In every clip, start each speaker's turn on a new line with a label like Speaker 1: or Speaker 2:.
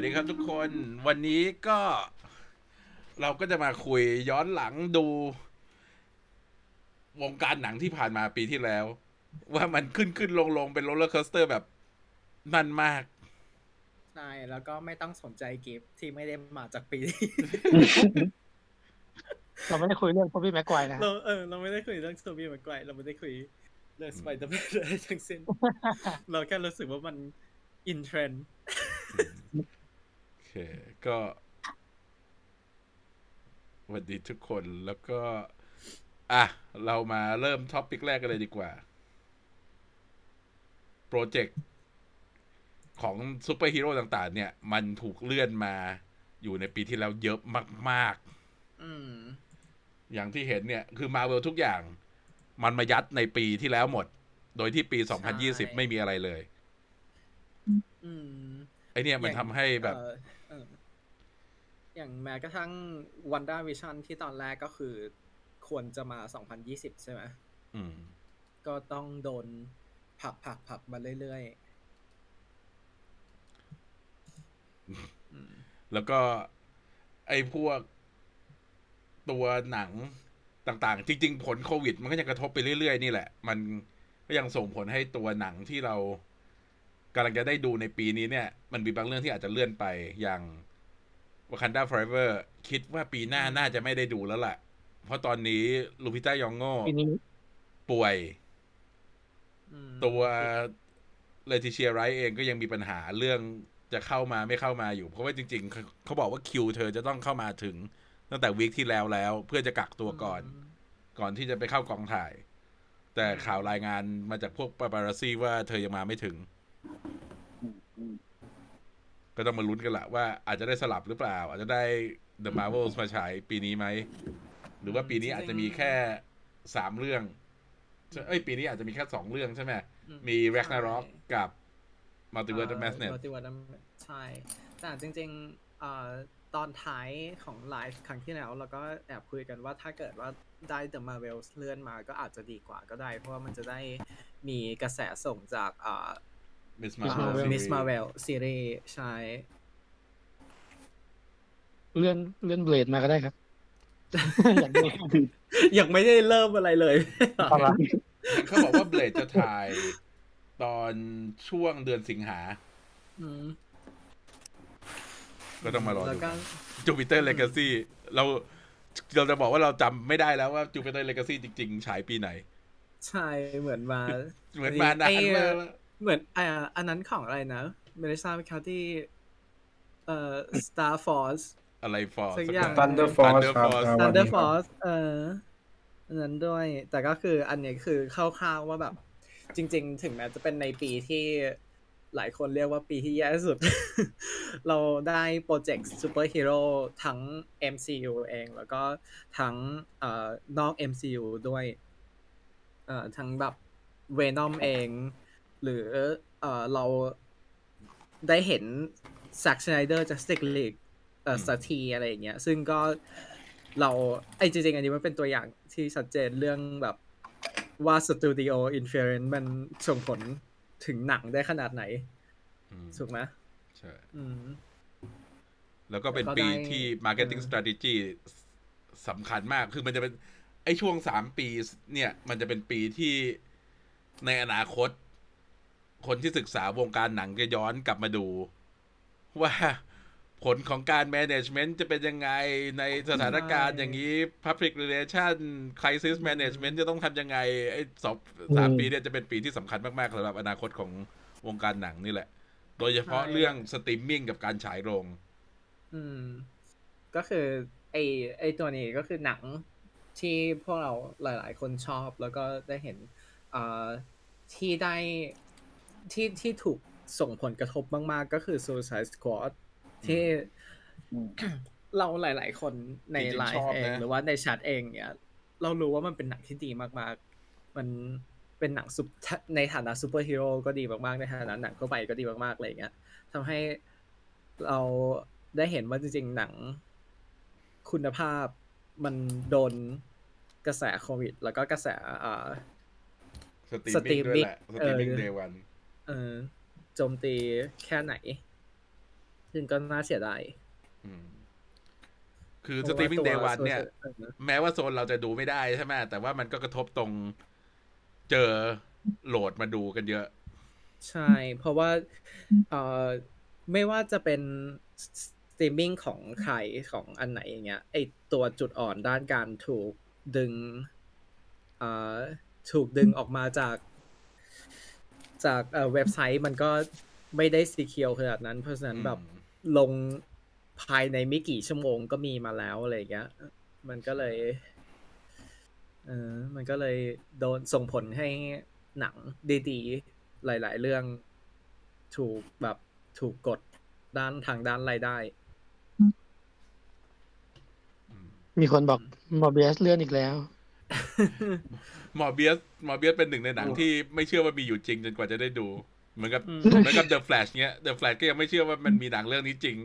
Speaker 1: วัสดีครับทุกคนวันนี้ก็ เราก็จะมาคุยย้อนหลังดู วงการหนังที่ผ่านมาปีที่แล้ว ว่ามันขึ้นขึ้นลงลงเป็นโรลเลอร์คอสเตอร์แบบนั่นมาก
Speaker 2: ใช่แล้วก็ไม่ต้องสนใจกิฟที่ไม่ได้มาจากปี
Speaker 3: เราไม่ได้คุยเรื่องพอพี่แม็กไกวนะ
Speaker 2: เราเออเราไม่ได้คุยเรื่องโซบี้มาไกลเราไม่ได้คุยเรื่องสไปเดอร์แมนอะไรทั้งสิ้นเราแค่รู้สึกว่ามันอินเทรนด์
Speaker 1: โอ เค ก็สวัสดีทุกคนแล้วก็ อะ เรามาเริ่ม topic แรกกันเลยดีกว่า โปรเจกต์ของซูเปอร์ฮีโร่ต่าง ๆ เนี่ย มันถูกเลื่อนมาอยู่ในปีที่แล้วเยอะมาก
Speaker 2: อืม
Speaker 1: ๆอย่างที่เห็นเนี่ย คือมาเวลทุกอย่าง มันมายัดในปีที่แล้วหมด โดยที่ปี 2020 ไม่มีอะไรเลย
Speaker 2: อืม
Speaker 1: ไอเนี่ยมันทำให้แบบ
Speaker 2: เอ่อเอออย่างแม้กระทั่งวันด้าวิชั่นที่ตอนแรกก็คือควรจะมา 2020 ใช่ไหม
Speaker 1: อืม
Speaker 2: ก็ต้องโดนผลักผลักผลักมาเรื่อยๆอืม
Speaker 1: แล้วก็ไอ้พวกตัวหนังต่างๆ จริง ๆ ผลโควิด มันก็ยังกระทบไปเรื่อย ๆ นี่แหละ มันก็ยังส่งผลให้ตัวหนังที่เรากำลังจะได้ดูในปีนี้เนี่ย มันมีบางเรื่องที่อาจจะเลื่อนไปอย่าง Wakanda Forever คิดว่าปีหน้าน่าจะไม่ได้ดูแล้วล่ะ เพราะตอนนี้ลูพิต้ายองโง่
Speaker 3: ปีนี้
Speaker 1: ป่วย
Speaker 2: อืม
Speaker 1: ตัวเลติเชียไรท์เองก็ยังมีปัญหาเรื่องจะเข้ามาไม่เข้ามาอยู่ เพราะว่าจริงๆเขาเขาบอกว่าคิวเธอจะต้องเข้ามาถึง ตั้งแต่วีคที่แล้วแล้ว เพื่อจะกักตัวก่อน ก่อนที่จะไปเข้ากองถ่าย แต่ข่าวรายงานมาจากพวกปาปารัสซี่ว่าเธอยังมาไม่ถึง ก็ต้องมาลุ้นกันละว่าอาจจะได้สลับหรือเปล่า อาจจะได้ The Marvels มาฉายปีนี้ไหม หรือว่าปีนี้อาจจะมีแค่สามเรื่อง เอ้ยปีนี้อาจจะมีแค่สองเรื่องใช่ไหม
Speaker 2: อืม
Speaker 1: มี Ragnarok
Speaker 2: ใช่
Speaker 1: กับ Multiverse of Madness
Speaker 2: มัลติเวิร์สใช่ แต่จริงๆเอ่อตอนท้ายของไลฟ์ครั้งที่แล้วเราก็แอบคุยกันว่าถ้าเกิดว่าได้ The Marvels เลื่อนมาก็อาจจะดีกว่าก็ได้ เพราะว่ามันจะได้มีกระแสส่งจาก เอ่อ
Speaker 1: Miss
Speaker 3: Miss
Speaker 1: Marvel
Speaker 3: Marvel
Speaker 2: Miss Marvel ซีรีส์ใช่
Speaker 3: เลื่อนเลื่อนเบลดมาก็ได้ครับอย่างนี้
Speaker 2: ยังไม่ได้เริ่มอะไรเลย
Speaker 3: เอาละ
Speaker 1: เขาบอกว่าเบลดจะถ่ายตอนช่วงเดือนสิงหา
Speaker 2: อืม
Speaker 1: ก็ต้องมารอ
Speaker 2: แล้ว
Speaker 1: ดู
Speaker 2: ก็
Speaker 1: จูปิเตอร์เลกาซีเราเราจะบอกว่าเราจำไม่ได้แล้วว่าจูปิเตอร์เลกาซีจริง ๆ ฉายปีไหน
Speaker 2: ใช่เหมือนมา
Speaker 1: เหมือนมานาน
Speaker 2: ไอ้
Speaker 1: มากแล้ว
Speaker 2: เหมือนอ่าอันนั้นของอะไรนะเมลิซาคาที่เอ่อ Star Force
Speaker 1: อะไรฟอร์
Speaker 2: สักอย่าง
Speaker 4: Thunder Force
Speaker 1: Thunder
Speaker 4: ครับ
Speaker 1: Force
Speaker 4: อ่าวัน
Speaker 2: Thunder
Speaker 4: นี้ครับ
Speaker 2: Force เอออันนั้นด้วย แต่ก็คืออันนี้คือคร่าวๆว่าแบบ จริง ๆ ถึงแม้จะเป็นในปีที่หลายคนเรียกว่าปีที่แย่ที่สุด เราได้โปรเจกต์ซูเปอร์ฮีโร่ทั้ง MCU เอง แล้วก็ทั้งเอ่อนอก MCU ด้วยเอ่อทั้งแบบ Venom เอง หรือเอ่อเราได้เห็น Zack Snyder Justice League เอ่อสักทีอะไรอย่างเงี้ยซึ่งก็เราไอ้จริงๆ อันนี้มันเป็นตัวอย่างที่ชัดเจนเรื่องแบบว่าสตูดิโออินเฟ r รนมันส่งผลถึงหนังได้ขนาดไหน
Speaker 1: อืม
Speaker 2: ถูกไหม
Speaker 1: ใช่
Speaker 2: อืม
Speaker 1: แล้วก็เป็น
Speaker 2: แล้วก็
Speaker 1: ปี
Speaker 2: ได้
Speaker 1: ที่ marketing
Speaker 2: เออ
Speaker 1: strategy สำคัญมาก คือมันจะเป็น ไอ้ช่วงสามปี เนี่ย มันจะเป็นปีที่ในอนาคต คนที่ศึกษาวงการหนังจะย้อนกลับมาดู ว่าผลของการ management จะเป็นยังไงในสถานการณ์อย่างนี้ public relation crisis management จะต้องทำยังไงไอ้สองสามปีเนี่ยจะเป็นปีที่สำคัญมากๆสำหรับอนาคตของวงการหนังนี่แหละ โดยเฉพาะเรื่องสตรีมมิ่งกับการฉายโรง
Speaker 2: อืม ก็คือ ไอไอตัวนี้ก็คือหนังที่พวกเราหลาย ๆ คนชอบแล้วก็ได้เห็นอ่าที่ได้ ที่ที่ถูกส่งผลกระทบมาก ๆ ก็คือ Suicide Squad ที่
Speaker 4: อืม
Speaker 2: เราหลาย ๆ คนใน
Speaker 1: จริงๆ
Speaker 2: ไล
Speaker 1: ชอบไล
Speaker 2: ฟ์เอง
Speaker 1: นะ
Speaker 2: หรือว่าในแชทเองเนี่ย เรารู้ว่ามันเป็นหนังที่ดีมาก ๆ มันเป็นหนังซุปในฐานะซูเปอร์ฮีโร่ก็ดีมาก ๆ ในฐานะหนังทั่วไปก็ดีมาก ๆ อะไรอย่างเงี้ยทำให้เราได้เห็นว่าจริง ๆ หนังคุณภาพมันโดนกระแสโควิด แล้วก็กระแสอ่า
Speaker 1: สตรีมมิ่งด้วยแหละส
Speaker 2: ต
Speaker 1: ต
Speaker 2: รี
Speaker 1: รี
Speaker 2: มมิ่
Speaker 1: ง สต
Speaker 2: รี
Speaker 1: มมิ่ง day one
Speaker 2: เออโจมตีแค่ไหน ซึ่งก็น่าเสียดาย
Speaker 1: อืมคือ
Speaker 2: เพ
Speaker 1: ส
Speaker 2: ราะส
Speaker 1: ตรีมมิ่ง
Speaker 2: ตัว
Speaker 1: day one เนี่ย
Speaker 2: เออ
Speaker 1: แม้ว่าโซนเราจะดูไม่ได้ใช่ไหมแต่ว่ามันก็กระทบตรงเจอโหลดมาดูกันเยอะ
Speaker 2: ใช่ เพราะว่าเอ่อไม่ว่าจะเป็นสตรีมมิ่งของใครของอันไหนอย่างเงี้ยไอตัวจุดอ่อนด้านการถูกดึงเอ่อถูกดึงออกมาจาก จากเอ่อเว็บไซต์มันก็ไม่ได้สีเคียวขนาดนั้น เพราะฉะนั้นแบบ
Speaker 1: อืม
Speaker 2: ลงภายในไม่กี่ชั่วโมงก็มีมาแล้วอะไรอย่างเงี้ย มันก็เลยเออมันก็เลยโดนส่งผลให้หนังดีๆ หลาย ๆ เรื่องถูกแบบถูกกดด้านทางด้านรายได้
Speaker 1: อืม
Speaker 3: มีคนบอกมอร์เบียสเลื่อนอีกแล้ว
Speaker 1: หมอเบียสหมอเบียสเป็นหนึ่งในหนังที่ไม่เชื่อว่ามีอยู่จริงจนกว่าจะได้ดู เหมือนกับ
Speaker 2: อืม
Speaker 1: เหมือนกับเดอะแฟลชเนี้ยเดอะแฟลชก็ยังไม่เชื่อว่ามันมีหนังเรื่องนี้จริง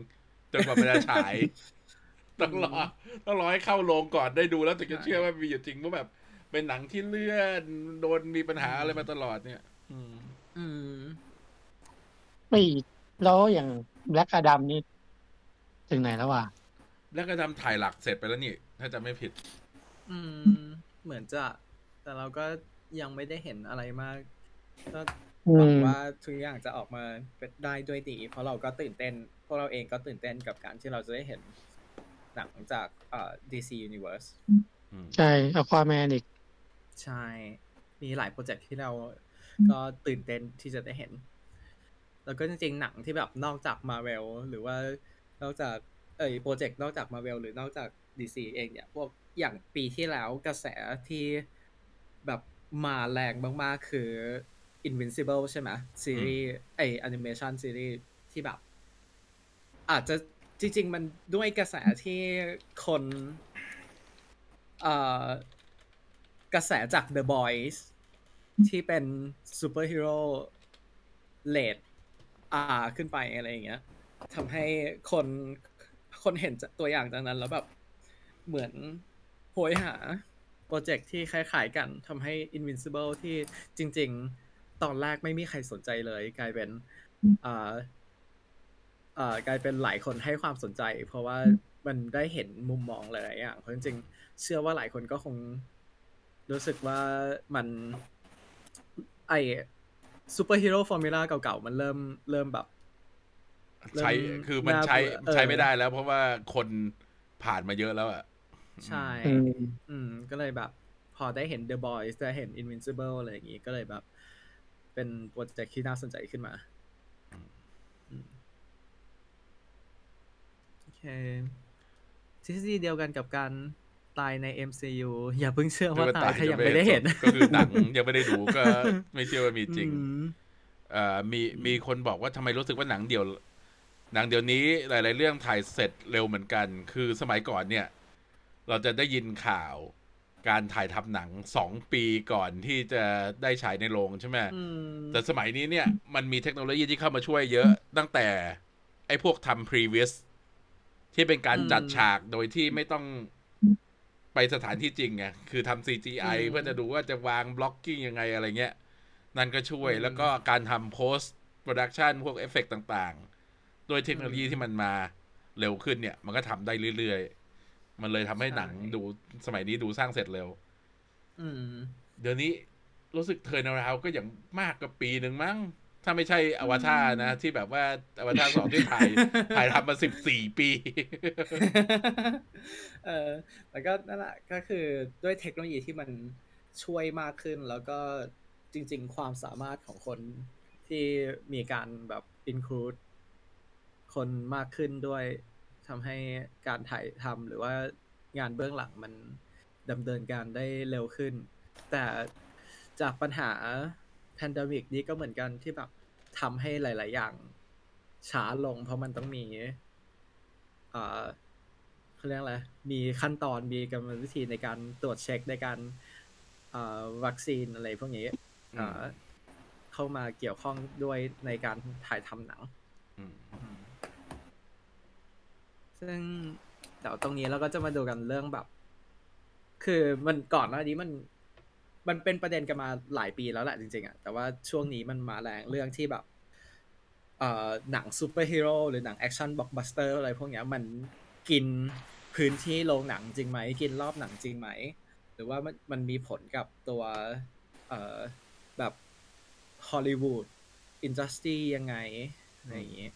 Speaker 1: จนกว่ามันจะฉายต้องรอต้องรอให้เข้าโรงก่อนได้ดูแล้วถึงจะเชื่อว่ามีอยู่จริงเพราะแบบ เป็นหนังที่เลื่อนโดนมีปัญหาอะไรมาตลอดเนี่ย อืม
Speaker 2: อืม
Speaker 3: ไม่แล้วอย่างแบล็กอดัมนี่ถึงไหนแล้ววะ
Speaker 1: แล้วก็ทำถ่ายหลักเสร็จไปแล้วนี่ ถ้าจะไม่ผิด
Speaker 2: อืม เหมือนจะ แต่เราก็ยังไม่ได้เห็นอะไรมากก็
Speaker 3: อื
Speaker 2: หวัง
Speaker 3: ม
Speaker 2: ว่าทุกอย่างจะออกมาเป็นได้ด้วยดี เพราะเราก็ตื่นเต้นพวกเราเองก็ตื่นเต้นกับการที่เราจะได้เห็นหนังจากเอ่อ DC Universe
Speaker 1: อืม
Speaker 3: ใช่อควาแมนอีก
Speaker 2: ใช่ มีหลายโปรเจกต์ที่เราก็ตื่นเต้นที่จะได้เห็น แล้วก็จริงๆ หนังที่แบบนอกจากมาเวลหรือว่านอกจากเอยโปรเจกต์นอกจากมาเวลหรือนอกจาก DC เองเนี่ยพวกอย่างปีที่แล้วกระแสที่ แบบมาแรงมากๆ คือ Invincible ใช่ไหมซีรีส์ไอแอนิเมชันซีรีส์ที่แบบ อาจจะจริง ๆ มันด้วยกระแสที่คนเอ่อกระแสจาก The Boys ที่เป็นซูเปอร์ฮีโร่เรต R ขึ้นไปอะไรอย่างเงี้ยทำให้คนคนเห็นจากตัวอย่างจากนั้นแล้วแบบ เหมือนโหยหา โปรเจกต์ที่คล้ายๆกันทำให้ Invincible ที่จริง ๆ ตอนแรกไม่มีใครสนใจเลย กลายเป็นอ่าอ่ากลายเป็นหลายคนให้ความสนใจ เพราะว่ามันได้เห็นมุมมองหลายๆอย่างเพราะจริงๆเชื่อว่าหลายคนก็คงรู้สึกว่ามันไอซูเปอร์ฮีโร่ formula เก่าๆ มันเริ่มเริ่มแบบ
Speaker 1: ใช่
Speaker 2: เริ่ม
Speaker 1: คือมันใช่
Speaker 2: น่าเบื่อ
Speaker 1: ใช้
Speaker 2: เออ
Speaker 1: ไม่ได้แล้ว เพราะว่าคนผ่านมาเยอะแล้วอะ
Speaker 2: ใช่
Speaker 3: อืม
Speaker 2: อืม ก็เลยแบบ พอได้เห็น The Boys ได้เห็น Invincible อะไรอย่างงี้ ก็เลยแบบ เป็นโปรเจกต์ที่น่าสนใจขึ้นมาอืมโอเคทฤษฎีเดียวกันกับการตายใน MCU อย่าเพิ่งเชื่อว่าตายถ้ายังไม่ได้เห็น
Speaker 1: ก็คือหนังยังไม่ได้ดูก็ไม่เชื่อว่ามีจริง
Speaker 2: อืม
Speaker 1: เอ่อมีมีคนบอกว่าทำไมรู้สึกว่าหนังเดี่ยว หนังเดี๋ยวนี้หลาย ๆ เรื่องถ่ายเสร็จเร็วเหมือนกัน คือสมัยก่อนเนี่ย เราจะได้ยินข่าวการถ่ายทำหนังสองปีก่อนที่จะได้ฉายในโรงใช่ไหม
Speaker 2: อืม
Speaker 1: แต่สมัยนี้เนี่ยมันมีเทคโนโลยีที่เข้ามาช่วยเยอะตั้งแต่ ไอ้พวกทำ previous ที่เป็นการจัดฉากโดยที่ไม่ต้องไปสถานที่จริงไงคือทำ CGI เพื่อจะดูว่าจะวาง blocking ยังไงอะไรเงี้ย นั่นก็ช่วยแล้วก็การทำ post production พวกเอฟเฟกต่างๆ โดยเทคโนโลยีที่มันมาเร็วขึ้นเนี่ย มันก็ทำได้เรื่อยๆ มันเลยทำให้หนังดูสมัยนี้ดูสร้างเสร็จเร็ว
Speaker 2: อืม
Speaker 1: เดี๋ยวนี้รู้สึกเทอร์นาราวก็อย่างมากก็ปีหนึ่งมั้ง ถ้าไม่ใช่อวตารนะ ที่แบบว่าอวตารสองที่ถ่ายถ่ายทำมาสิบสี่ปี
Speaker 2: เออแล้วก็นั่นแหละก็คือด้วยเทคโนโลยีที่มันช่วยมากขึ้นแล้วก็จริง ๆ ความสามารถของคนที่มีการแบบ include คนมากขึ้นด้วย ทำให้การถ่ายทำหรือว่างานเบื้องหลังมันดำเนินการได้เร็วขึ้น แต่จากปัญหาแพนดมิกนี้ก็เหมือนกันที่แบบทำให้หลาย ๆ อย่างช้าลงเพราะมันต้องมีเอ่อเขาเรียกอะไร มีขั้นตอน มีกรรมวิธีในการตรวจเช็คในการเอ่อวัคซีนอะไรพวกนี้เอ่อเข้ามาเกี่ยวข้องด้วยในการถ่ายทำหนัง
Speaker 1: อืม
Speaker 2: ซึ่งเดี๋ยวตรงนี้เราก็จะมาดูกันเรื่องแบบ คือมันก่อนหน้านี้มัน มันเป็นประเด็นกันมาหลายปีแล้วแหละจริงๆอะแต่ว่าช่วงนี้มันมาแรงเรื่องที่แบบเอ่อหนังซูเปอร์ฮีโร่หรือหนังแอคชั่นบล็อกบัสเตอร์อะไรพวกเนี้ยมันกินพื้นที่โรงหนังจริงไหมกินรอบหนังจริงไหม หรือว่ามันมันมีผลกับตัวเอ่อแบบฮอลลีวูด industry ยังไงอะไรอย่างงี้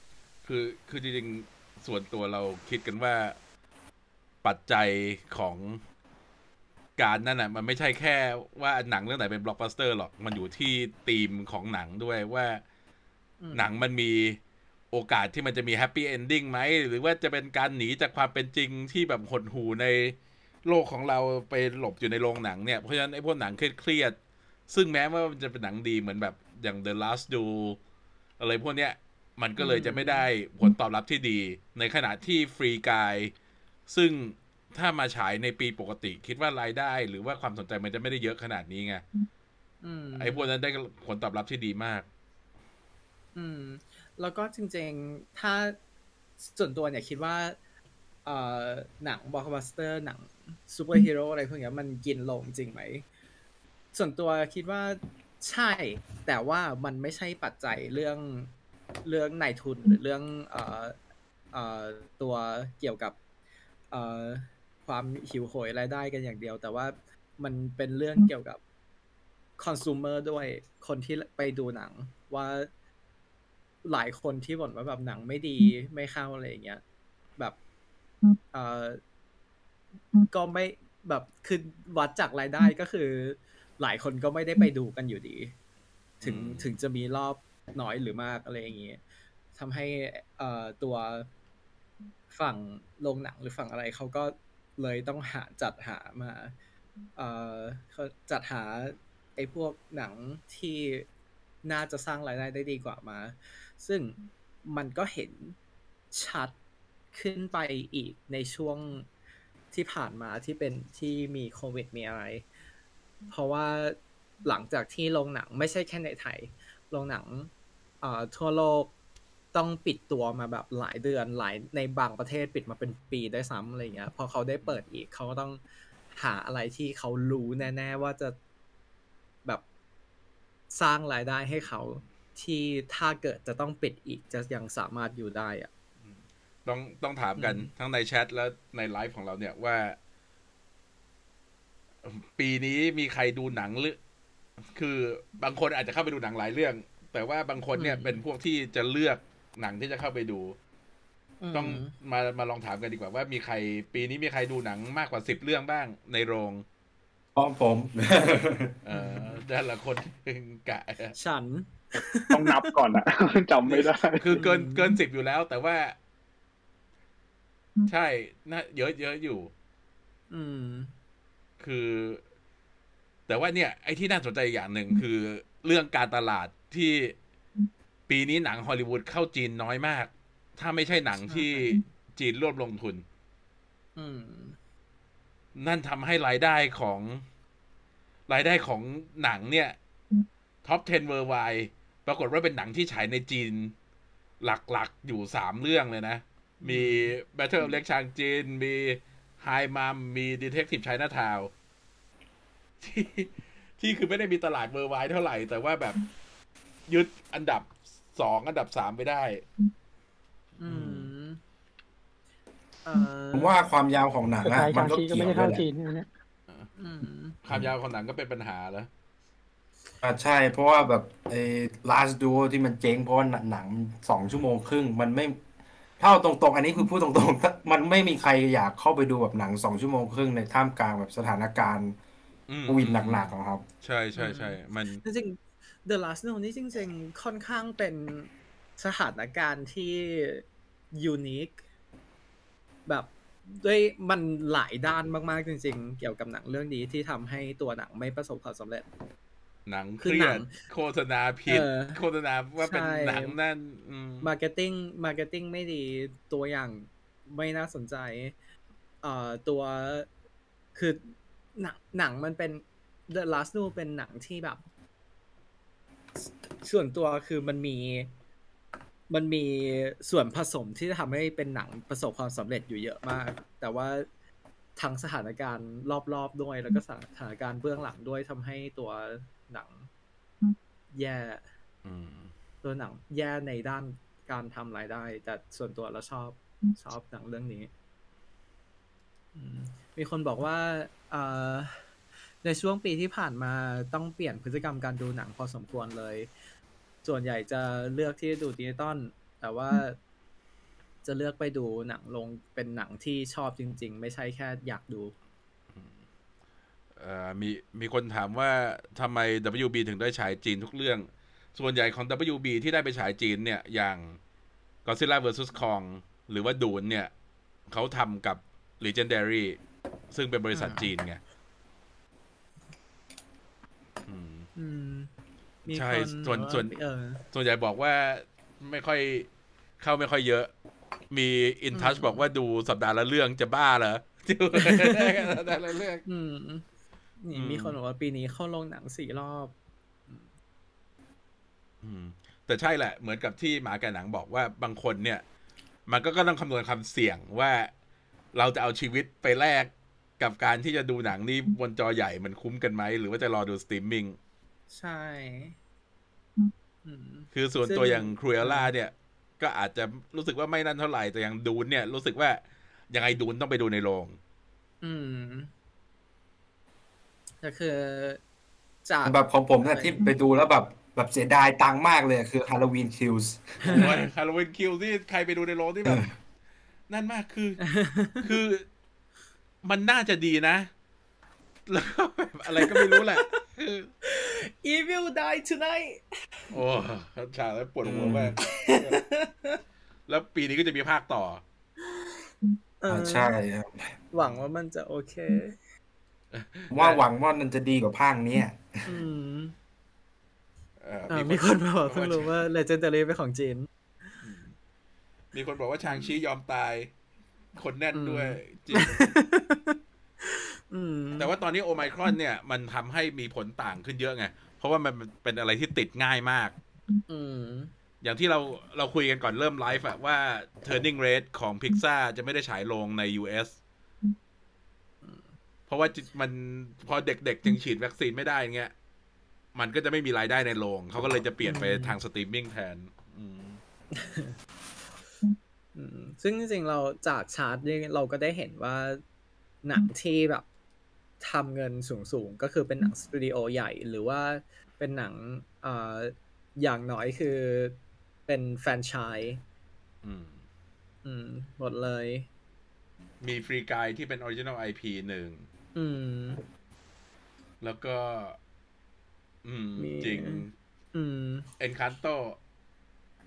Speaker 1: คือคือจริงๆ ส่วนตัวเราคิดกันว่าปัจจัยของการนั่นน่ะมันไม่ใช่แค่ว่าหนังเรื่องไหนเป็นบล็อกบัสเตอร์หรอก มันอยู่ที่ธีมของหนังด้วยว่าหนังมันมีโอกาสที่มันจะมี happy ending ไหม หรือว่าจะเป็นการหนีจากความเป็นจริงที่แบบหดหูในโลกของเราไปหลบอยู่ในโรงหนังเนี่ย เพราะฉะนั้นไอ้พวกหนังเครียด ซึ่งแม้ว่ามันจะเป็นหนังดีเหมือนแบบอย่าง The Last Duel อะไรพวกเนี้ย มันก็เลยจะไม่ได้ผลตอบรับที่ดี ในขณะที่ Free Guy ซึ่งถ้ามาฉายในปีปกติ คิดว่ารายได้ หรือว่าความสนใจมันจะไม่ได้เยอะขนาดนี้ไง
Speaker 2: อืม
Speaker 1: ไอ้พวกนั้นได้ผลตอบรับที่ดีมาก
Speaker 2: อืม แล้วก็จริงๆ ถ้าส่วนตัวเนี่ยคิดว่าเอ่อหนังบล็อกบัสเตอร์หนังซูเปอร์ฮีโร่อะไรพวกเนี้ยมันกินลงจริงไหม ส่วนตัวคิดว่าใช่ แต่ว่ามันไม่ใช่ปัจจัยเรื่อง เรื่องนายทุนหรือเรื่องเอ่อเอ่อตัวเกี่ยวกับเอ่อความหิวโหยรายได้กันอย่างเดียว แต่ว่ามันเป็นเรื่องเกี่ยวกับคอน sumer ด้วยคนที่ไปดูหนังว่าหลายคนที่บ่นว่าแบบหนังไม่ดีไม่เข้าอะไรอย่างเงี้ยแบบเออก็ไม่แบบคือวัดจากรายได้ก็คือ หลายคนก็ไม่ได้ไปดูกันอยู่ดี ถึงถึงจะมีรอบ น้อยหรือมากอะไรอย่างเงี้ยทำให้เอ่อตัวฝั่งโรงหนังหรือฝั่งอะไรเขาก็เลยต้องหาจัดหามาเอ่อเขาจัดหาไอ้พวกหนังที่น่าจะสร้างรายได้ได้ดีกว่ามา ซึ่งมันก็เห็นชัดขึ้นไปอีกในช่วงที่ผ่านมาที่เป็นที่มีโควิดมีอะไร เพราะว่าหลังจากที่โรงหนังไม่ใช่แค่ในไทย โรงหนัง เอ่อทั่วโลกต้องปิดตัวมาแบบหลายเดือนหลายในบางประเทศปิดมาเป็นปีได้วยซ้ำอะไรเงี้ยพอเขาได้เปิดอีกเขาก็ต้องหาอะไรที่เขารู้แน่ ๆ ว่าจะแบบสร้างรายได้ให้เขาที่ถ้าเกิดจะต้องปิดอีกจะยังสามารถอยู่ได้อะ
Speaker 1: ต้องต้องถามกัน
Speaker 2: อืม
Speaker 1: ทั้งในแชทและในไลฟ์ของเราเนี่ยว่า ปีนี้มีใครดูหนังหรือ คือบางคนอาจจะเข้าไปดูหนังหลายเรื่อง แต่ว่าบางคนเนี่ยเป็นพวกที่จะเลือกหนังที่จะเข้าไปดู ต้อง
Speaker 2: ม
Speaker 1: มามาลองถามกันดีกว่าว่ามีใคร ปีนี้มีใครดูหนังมากกว่าสิบเรื่องบ้างในโรง
Speaker 4: พร้อมผม
Speaker 1: เออแต่ละคนกะ
Speaker 2: ฉัน
Speaker 5: ต้องนับก่อนอะจำไม่ได้
Speaker 1: คือเกินเกินสิบอยู่แล้ว แต่ว่า ใช่น่าเยอะเยอะอยู่
Speaker 2: อืม
Speaker 1: คือ แต่ว่าเนี่ย ไอ้ที่น่าสนใจอย่างหนึ่งคือเรื่องการตลาด ที่ปีนี้หนังฮอลลีวูดเข้าจีนน้อยมาก ถ้าไม่ใช่หนังที่จีนร่วมลงทุน
Speaker 2: อืม
Speaker 1: นั่นทำให้รายได้ของ รายได้ของหนังเนี่ย top 10 worldwide ปรากฏว่าเป็นหนังที่ฉายในจีน หลักๆ อยู่สามเรื่องเลยนะ มี Battle of เล็กชางจีน มี High Mom มี Detective Chinatown ที่ที่คือไม่ได้มีตลาดเวอร์ไวเท่าไหร่ แต่ว่าแบบ ยึดอันดับสองอันดับสามไปได้
Speaker 2: อืมเออ
Speaker 4: ผมว่าความยาวของหนัง
Speaker 3: แต่
Speaker 4: อะ
Speaker 3: ชาย
Speaker 4: มั
Speaker 3: ชาน
Speaker 4: ก็
Speaker 3: ชีก็
Speaker 4: เกี่
Speaker 3: ไม่
Speaker 4: ยว
Speaker 3: ได้
Speaker 4: ด้ว
Speaker 3: เข้าย
Speaker 4: แหละ
Speaker 3: จีนนะเนี่ย
Speaker 2: อืม
Speaker 1: ความยาวของหนังก็เป็นปัญหาแล้ว
Speaker 4: อ่าใช่ เพราะว่าแบบไอ้ last duo ที่มันเจ๊งเพราะว่าหนังสองชั่วโมงครึ่ง มันไม่ถ้าเอาตรงๆ อันนี้คือพูดตรงๆถ้ามันไม่มีใครอยากเข้าไปดูแบบหนังสองชั่วโมงครึ่งในท่ามกลางแบบสถานการณ์
Speaker 1: อืม
Speaker 4: โควิดหนักๆอะครับ
Speaker 1: ใช่ใช่ใช่มัน
Speaker 2: จริงๆ The Last No นี่จริงๆ ค่อนข้างเป็นสถานการณ์ที่ยูนิคแบบด้วยมันหลายด้านมากๆจริง ๆ เกี่ยวกับหนังเรื่องนี้ที่ทำให้ตัวหนังไม่ประสบความสำเร็จ
Speaker 1: หนังเค
Speaker 2: คือ
Speaker 1: รี
Speaker 2: ห
Speaker 1: ย
Speaker 2: นั
Speaker 1: ด
Speaker 2: ง
Speaker 1: โฆษณาผิด
Speaker 2: เออ
Speaker 1: โฆษณาว่าเป็น
Speaker 2: ใช่
Speaker 1: หนังนั่นอืม
Speaker 2: มาร์เก็ตติ้งมาร์เก็ตติ้งไม่ดีตัวอย่างไม่น่าสนใจเอ่อตัวคือหนังหนังมันเป็น The Last No เป็นหนังที่แบบ ส่วนตัวคือมันมีมันมีส่วนผสมที่จะทำให้เป็นหนังประสบความสำเร็จอยู่เยอะมาก แต่ว่าทั้งสถานการณ์รอบๆด้วย แล้วก็สถานการณ์เบื้องหลังด้วยทำให้ตัวหนังแย่
Speaker 1: อืม
Speaker 2: ตัวหนังแย่ในด้านการทำรายได้ แต่ส่วนตัวเราชอบชอบหนังเรื่องนี้อืมมีคนบอกว่าเอ่อ ในช่วงปีที่ผ่านมาต้องเปลี่ยนพฤติกรรมการดูหนังพอสมควรเลย ส่วนใหญ่จะเลือกที่จะดูดิจิตอลแต่ว่าจะเลือกไปดูหนังลงเป็นหนังที่ชอบจริง ๆ ไม่ใช่แค่อยากดู
Speaker 1: เอ่อมีมีคนถามว่าทำไม WB ถึงได้ฉายจีนทุกเรื่อง ส่วนใหญ่ของ WB ที่ได้ไปฉายจีนเนี่ย อย่าง Godzilla vs Kong หรือว่าดูนเนี่ย เขาทำกับ Legendary ซึ่งเป็นบริษัท
Speaker 2: อ่า
Speaker 1: จีนไง อืม
Speaker 2: อืมมี
Speaker 1: ใช่
Speaker 2: คน
Speaker 1: ส่วน
Speaker 2: บอกา
Speaker 1: ส่วน
Speaker 2: เออ
Speaker 1: ส่วนใหญ่บอกว่าไม่ค่อยเข้าไม่ค่อยเยอะ มีอินทัช
Speaker 2: อืม
Speaker 1: บอกว่าดูสัปดาห์ละเรื่องจะบ้าเหรอดูสัปดาห์ละเรื่อง
Speaker 2: อืมนี่
Speaker 1: อืม
Speaker 2: มีคนบอกว่าปีนี้เข้าโรงหนังสี่รอบ
Speaker 1: อืมแต่ใช่แหละ เหมือนกับที่หมาแกะหนังบอกว่าบางคนเนี่ย มันก็ก็ต้องคำนวณความเสี่ยงว่า เราจะเอาชีวิตไปแลก กับการที่จะดูหนังนี่บนจอใหญ่มันคุ้มกันไหม หรือว่าจะรอดูสตรีมมิ่ง
Speaker 2: ใช่อืม
Speaker 1: คือส่วน
Speaker 2: ซึ่ง
Speaker 1: ตัวอย่างครูเอล่าเนี่ย ก็อาจจะรู้สึกว่าไม่นั่นเท่าไหร่ แต่อย่างดูนเนี่ย รู้สึกว่ายังไงดูนต้องไปดูในโรง
Speaker 2: อืมก็คือจาก
Speaker 4: แบบของผมเนี่ยที่ไปดูแล้วแบบแบบเสียดายตังค์มากเลยคือฮาโลวีนคิวส์
Speaker 1: โอ้ยฮาโลวีนคิวที่ใครไปดูในโรงที่แบบนั่นมากคือ คือ มันน่าจะดีนะ แล้วก็แบบอะไรก็ไม่รู้แหละคือ
Speaker 2: Evil Die Tonight
Speaker 1: โอ้ฉากแล้วปวดหัวมาก แล้วปีนี้ก็จะมีภาคต่อ
Speaker 2: เออ
Speaker 4: ใช่ครับ
Speaker 2: หวังว่ามันจะโอเค
Speaker 4: ผมว่าหวังว่ามันจะดีกว่าภาคเนี้ย
Speaker 2: อืม
Speaker 1: เอ่อ
Speaker 2: อ่ามีคนมาบอกเพิ่งรู้ว่า Legendary เป็นของจีน
Speaker 1: มีคนบอกว่าชางชียอมตาย คนแน่นด้วยจริง
Speaker 2: อืม
Speaker 1: แต่ว่าตอนนี้โอไมครอนเนี่ย มันทำให้มีผลต่างขึ้นเยอะไง เพราะว่ามันเป็นอะไรที่ติดง่ายมาก
Speaker 2: อืม
Speaker 1: อย่างที่เราเราคุยกันก่อนเริ่มไลฟ์อะว่า Turning Red ของ Pixar จะไม่ได้ฉายลงใน US เพราะว่าจิมันพอเด็กๆจึงฉีดวัคซีนไม่ได้เงี้ย มันก็จะไม่มีรายได้ในโรงเขาก็เลยจะเปลี่ยนไปทางสตรีมมิ่งแทนอืม
Speaker 2: อืม ซึ่งจริงๆเราจากชาร์ตนี่เราก็ได้เห็นว่าหนังที่แบบทำเงินสูงๆ ก็คือเป็นหนังสตูดิโอใหญ่หรือว่าเป็นหนังเอ่ออย่างน้อยคือเป็นแฟรนไชส์
Speaker 1: อืม
Speaker 2: อืมหมดเลย
Speaker 1: มี Free Guy ที่เป็นออริจิน l ล IP หนึ่ง
Speaker 2: อืม
Speaker 1: แล้วก็ อืม
Speaker 2: มี
Speaker 1: จริง
Speaker 2: อืม
Speaker 1: Encanto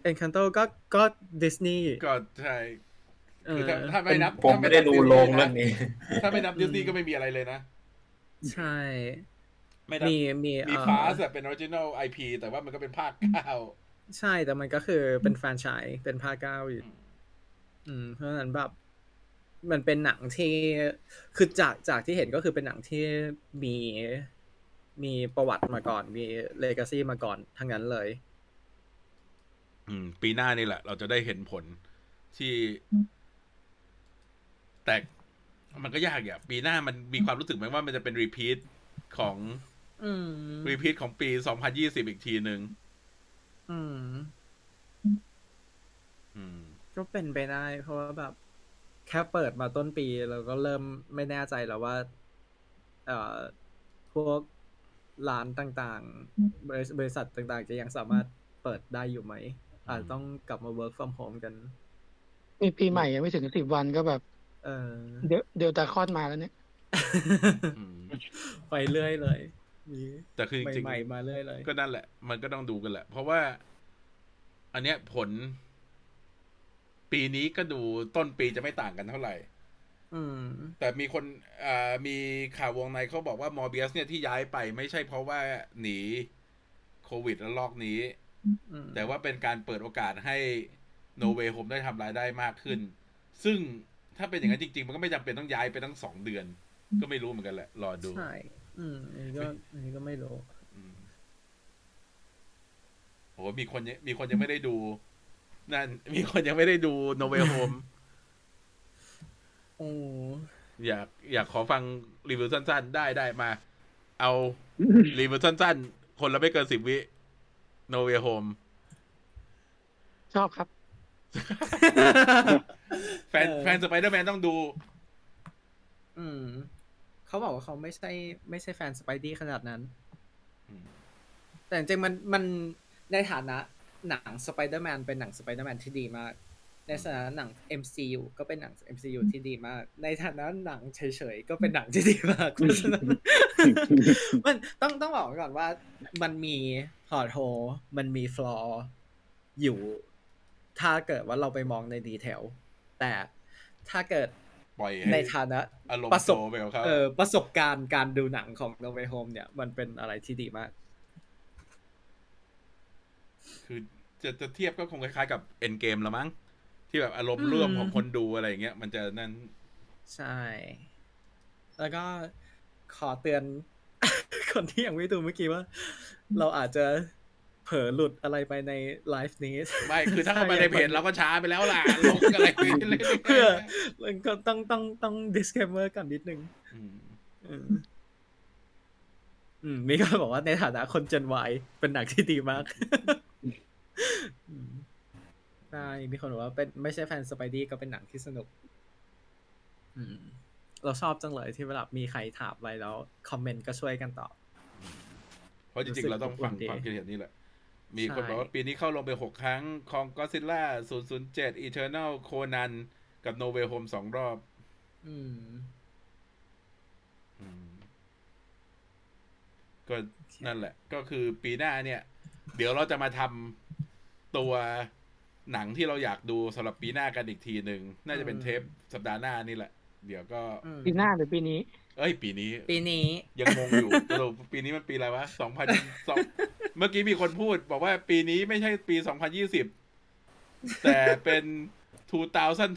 Speaker 2: Encanto ก็ก็ดิสนีย์
Speaker 1: ก็ใช่
Speaker 2: เอ
Speaker 1: คือ
Speaker 2: อ
Speaker 1: ถ้าถ้าไม่นับ
Speaker 4: ผม
Speaker 1: ถ้า
Speaker 4: ไม่ได้
Speaker 1: นับ
Speaker 4: ดู
Speaker 1: Disney
Speaker 4: โรง
Speaker 1: นะ
Speaker 4: เรื่องนี้
Speaker 1: ถ้าไม่นับดิสนีย์ก็ไม่มีอะไรเลยนะ
Speaker 2: ใช่
Speaker 1: ไม่นับ
Speaker 2: มีมี
Speaker 1: มี
Speaker 2: เอ่อ
Speaker 1: Fast เป็นออริจิน l ล IP แต่ว่ามันก็เป็นภาคเก้า
Speaker 2: ใช่แต่มันก็คือเป็นแฟรนไชส์เป็นภาคเก้าอยู่อืมเพราะฉะนั้นแบบมันเป็นหนังที่คือจากจากที่เห็นก็คือเป็นหนังที่มีมีประวัติมาก่อน มี legacy มาก่อนทั้งนั้นเลย
Speaker 1: อืม ปีหน้านี่แหละ เราจะได้เห็นผลที่ แต่มันก็ยากอย่างปีหน้ามันมีความรู้สึกไหมว่ามันจะเป็น repeat ของ
Speaker 2: อืม
Speaker 1: รีพีทของปี2020อีกทีหนึ่ง
Speaker 2: อืม
Speaker 1: อืม
Speaker 2: ก็เป็นไปได้ เพราะว่าแบบ แค่เปิดมาต้นปีเราก็เริ่มไม่แน่ใจแล้วว่า เอ่อ พวกร้านต่างๆ บริบริษัทต่างๆ จะยังสามารถเปิดได้อยู่ไหม อาจจะต้องกลับมา work from home กัน
Speaker 3: มีปีใหม่ยังไม่ถึงสิบวันก็แบบ
Speaker 2: เออ
Speaker 3: เดลเดลตาคลอดมาแล้วเนี่ย
Speaker 1: อืม
Speaker 2: ไปเรื่อยเลยมี
Speaker 1: แต่คือจริง
Speaker 2: ใหม่ๆมาเรื่อยเลย
Speaker 1: ๆก็นั่นแหละ มันก็ต้องดูกันแหละ เพราะว่า อันเนี้ยผล ปีนี้ก็ดูต้นปีจะไม่ต่างกันเท่าไหร่
Speaker 2: อืม
Speaker 1: แต่มีคนอ่ามีข่าววงในเขาบอกว่ามอร์เบียสเนี่ยที่ย้ายไปไม่ใช่เพราะว่าหนีโควิดแล้วลอกนี้
Speaker 2: อืม
Speaker 1: แต่ว่าเป็นการเปิดโอกาสให้โนเว y h โฮมได้ทำรายได้มากขึ้น ซึ่งถ้าเป็นอย่างนั้นจริง ๆ มันก็ไม่จำเป็นต้องย้ายไปตั้งสองเดือน ก็ไม่รู้เหมือนกันแหละ รอดู
Speaker 2: ใช่ อืมอันนี้ก็อันนี้ก็ไม่รู้
Speaker 1: อืมโหมีคนยังมีคนยังไม่ได้ดู นั่น มีคนยังไม่ได้ดูโนเว y h โฮม
Speaker 2: โอ้
Speaker 1: อยากอยากขอฟังรีวิวสั้นๆ ได้ได้มา เอารีวิวสั้นๆ คนละไม่เกินสิบวิ โนเว y h โฮม
Speaker 3: ชอบครับ
Speaker 1: แฟนแฟนสไปเดอร์แมนต้องดู
Speaker 2: อืม เขาบอกว่าเขาไม่ใช่ไม่ใช่แฟนสไปดี้ขนาดนั้น
Speaker 1: อืม
Speaker 2: แต่จริงๆมันมันในฐานะหนังสไปเดอร์แมนเป็นหนังสไปเดอร์แมนที่ดีมาก ในฐานะหนัง MCU ก็เป็นหนัง MCU ที่ดีมาก ในฐานะหนังเฉยๆ ก็เป็นหนังที่ดีมากเพราะฉะนั้นมันต้องต้องบอกไว้ก่อนว่า มันมี plot hole มันมี flaw อยู่ ถ้าเกิดว่าเราไปมองใน detail แต่ถ้าเกิด
Speaker 1: ปล่อย
Speaker 2: ใน
Speaker 1: ให้
Speaker 2: ฐานะ
Speaker 1: อารม
Speaker 2: ประ
Speaker 1: ณ์
Speaker 2: ส
Speaker 1: โต
Speaker 2: บ
Speaker 1: ไปกับเขา
Speaker 2: เออประสบการณ์การดูหนังของ No Way Home เนี่ย มันเป็นอะไรที่ดีมาก
Speaker 1: คือจะจะเทียบก็คงคล้ายๆกับเอ็นเกมละมั้ง ที่แบบอารมณ์
Speaker 2: อืม
Speaker 1: ร่วมของคนดูอะไรอย่างเงี้ยมันจะนั่น
Speaker 2: ใช่ แล้วก็ขอเตือน คนที่ยังไม่ดูเมื่อกี้ว่า เราอาจจะเผลอหลุดอะไรไปในไลฟ์นี้
Speaker 1: ไม่ คือถ้าเข้ามาในเพจเราก็ช้าไปแล้วล่ะลงอะไรไปเรื่อยๆ
Speaker 2: เพื่อมันก็ต้องต้องต้อง disclaimer กันนิดนึง
Speaker 1: อืม
Speaker 2: อืมอืมมีคนบอกว่าในฐานะคน Gen Y เป็นหนังที่ดีมากอืม ใช่มีคนบอกว่าเป็นไม่ใช่แฟนสไปดี้ก็เป็นหนังที่สนุก อืม เราชอบจังเลยที่เวลามีใครถามอะไรแล้ว คอมเมนต์ก็ช่วยกันตอบ
Speaker 1: เพราะจริงๆ เราต้องฟัง
Speaker 2: รู้สึก
Speaker 1: ความคิดเห็นนี่แหละ มี
Speaker 2: ใช่
Speaker 1: คนบอกว่าปีนี้เข้าลงไปหกครั้ง คองก็ซิล่า007 Eternal Conan กับ No Way Home สองรอบ
Speaker 2: อืม
Speaker 1: อืม ก็นั่นแหละ ก็คือปีหน้าเนี่ย เดี๋ยวเราจะมาทำตัว หนังที่เราอยากดูสำหรับปีหน้ากันอีกทีหนึ่งน่าจะเป็น
Speaker 2: อืม
Speaker 1: เทปสัปดาห์หน้านี่แหละ เดี๋ยวก็
Speaker 2: อืม
Speaker 3: ปีหน้าหรือปีนี้
Speaker 1: เอ้ย ปีนี้
Speaker 2: ปีนี้
Speaker 1: ยังงงอยู่สรุปปีนี้มันปีอะไรวะสองพันสองเมื่อกี้มีคนพูด บอกว่าปีนี้ไม่ใช่ปีสองพันยี่สิบแต่เป็น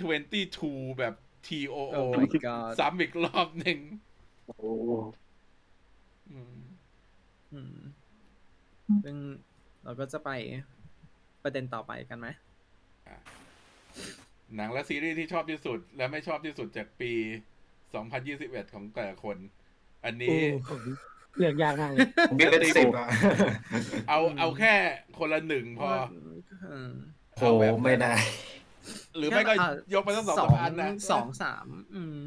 Speaker 1: 2022 แบบ TOO
Speaker 2: Oh my god
Speaker 1: ซ้ำอีกรอบหนึ่ง
Speaker 5: โอ้
Speaker 1: อืม
Speaker 2: อืมซึ่งเราก็จะไปประเด็นต่อไปกันไหม
Speaker 1: หนังและซีรีส์ที่ชอบที่สุด และไม่ชอบที่สุดจากปี 2021 ของแต่ละคน อันนี้
Speaker 3: เลือกยากมากเลย
Speaker 4: ผมมีเป็นสิบอะ
Speaker 1: เอาเอาแค่คนละหนึ่งพอ
Speaker 2: อืม
Speaker 4: โหไม่ได้
Speaker 1: หรือไม่ก็
Speaker 2: อะ
Speaker 1: ยกไปทั้งสองสามอันนะ
Speaker 2: สองสามอืม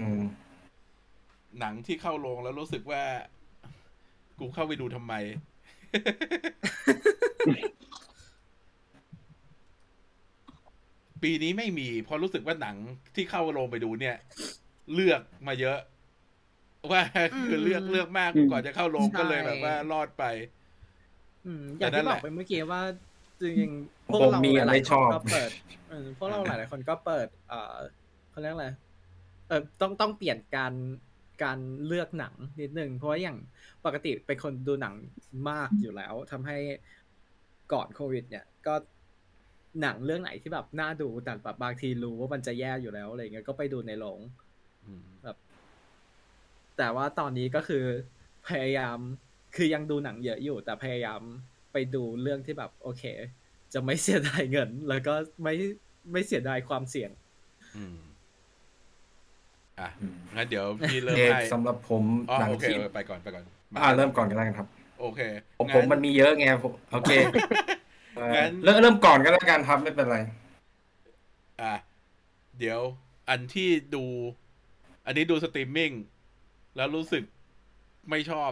Speaker 4: อืม
Speaker 1: หนังที่เข้าโรงแล้วรู้สึกว่า กูเข้าไปดูทำไม ปีนี้ไม่มีเพราะรู้สึกว่าหนังที่เข้าโรงไปดูเนี่ย เลือกมาเยอะ ว่าคือเลือกเลือกมากก่อนจะเข้าโรงก็เลยแบบว่ารอดไป
Speaker 2: อืมอย่าง
Speaker 1: แต่นั่
Speaker 2: ที่
Speaker 1: น
Speaker 2: บ
Speaker 1: แห
Speaker 2: อ
Speaker 1: ละ
Speaker 2: กไปเมื่อกี้ว่าจริงๆพวก
Speaker 4: ผม
Speaker 2: เรา
Speaker 4: มี
Speaker 2: ห
Speaker 4: อัน
Speaker 2: ลา
Speaker 4: ไม่
Speaker 2: ยๆ
Speaker 4: ช
Speaker 2: คน
Speaker 4: อบ
Speaker 2: ก็เปิดเออพวกเราหลายๆคนก็เปิด เอ่อเขาเรียกอะไรเออต้องต้องเปลี่ยนการการเลือกหนังนิดนึงเพราะว่าอย่างปกติเป็นคนดูหนังมากอยู่แล้วทำให้ก่อนโควิด เนี่ย ก็ หนังเรื่องไหนที่แบบน่าดูแต่แบบบางทีรู้ว่ามันจะแย่อยู่แล้วอะไรเงี้ยก็ไปดูในโรง
Speaker 1: อืม
Speaker 2: แต่ว่าตอนนี้ก็คือพยายามคือยังดูหนังเยอะอยู่ แต่พยายามไปดูเรื่องที่แบบ โอเค จะไม่เสียดายเงิน แล้วก็ไม่ไม่เสียดายความเสี่ยง
Speaker 1: อืมอะ
Speaker 4: อืม
Speaker 1: งั้นเดี๋ยวพี่เริ่ม
Speaker 4: เอก
Speaker 1: ให้
Speaker 4: สำหรับผม
Speaker 1: อ๋อ
Speaker 4: หนัง
Speaker 1: โอเค
Speaker 4: ที่
Speaker 1: เออไปก่อนไปก่อน
Speaker 4: อ่าเริ่มก่อนกันแล้วกันครับ
Speaker 1: โอเค
Speaker 4: ผม
Speaker 1: งั้
Speaker 4: ผมมันมีเยอะไงผมโอเคเอ่อ
Speaker 1: งั้น
Speaker 4: เริ่มเริ่มก่อนก็แล้วกันครับไม่เป็นไร
Speaker 1: อะเดี๋ยวอันที่ดู อันนี้ดูสตรีมมิ่งแล้วรู้สึกไม่ชอบ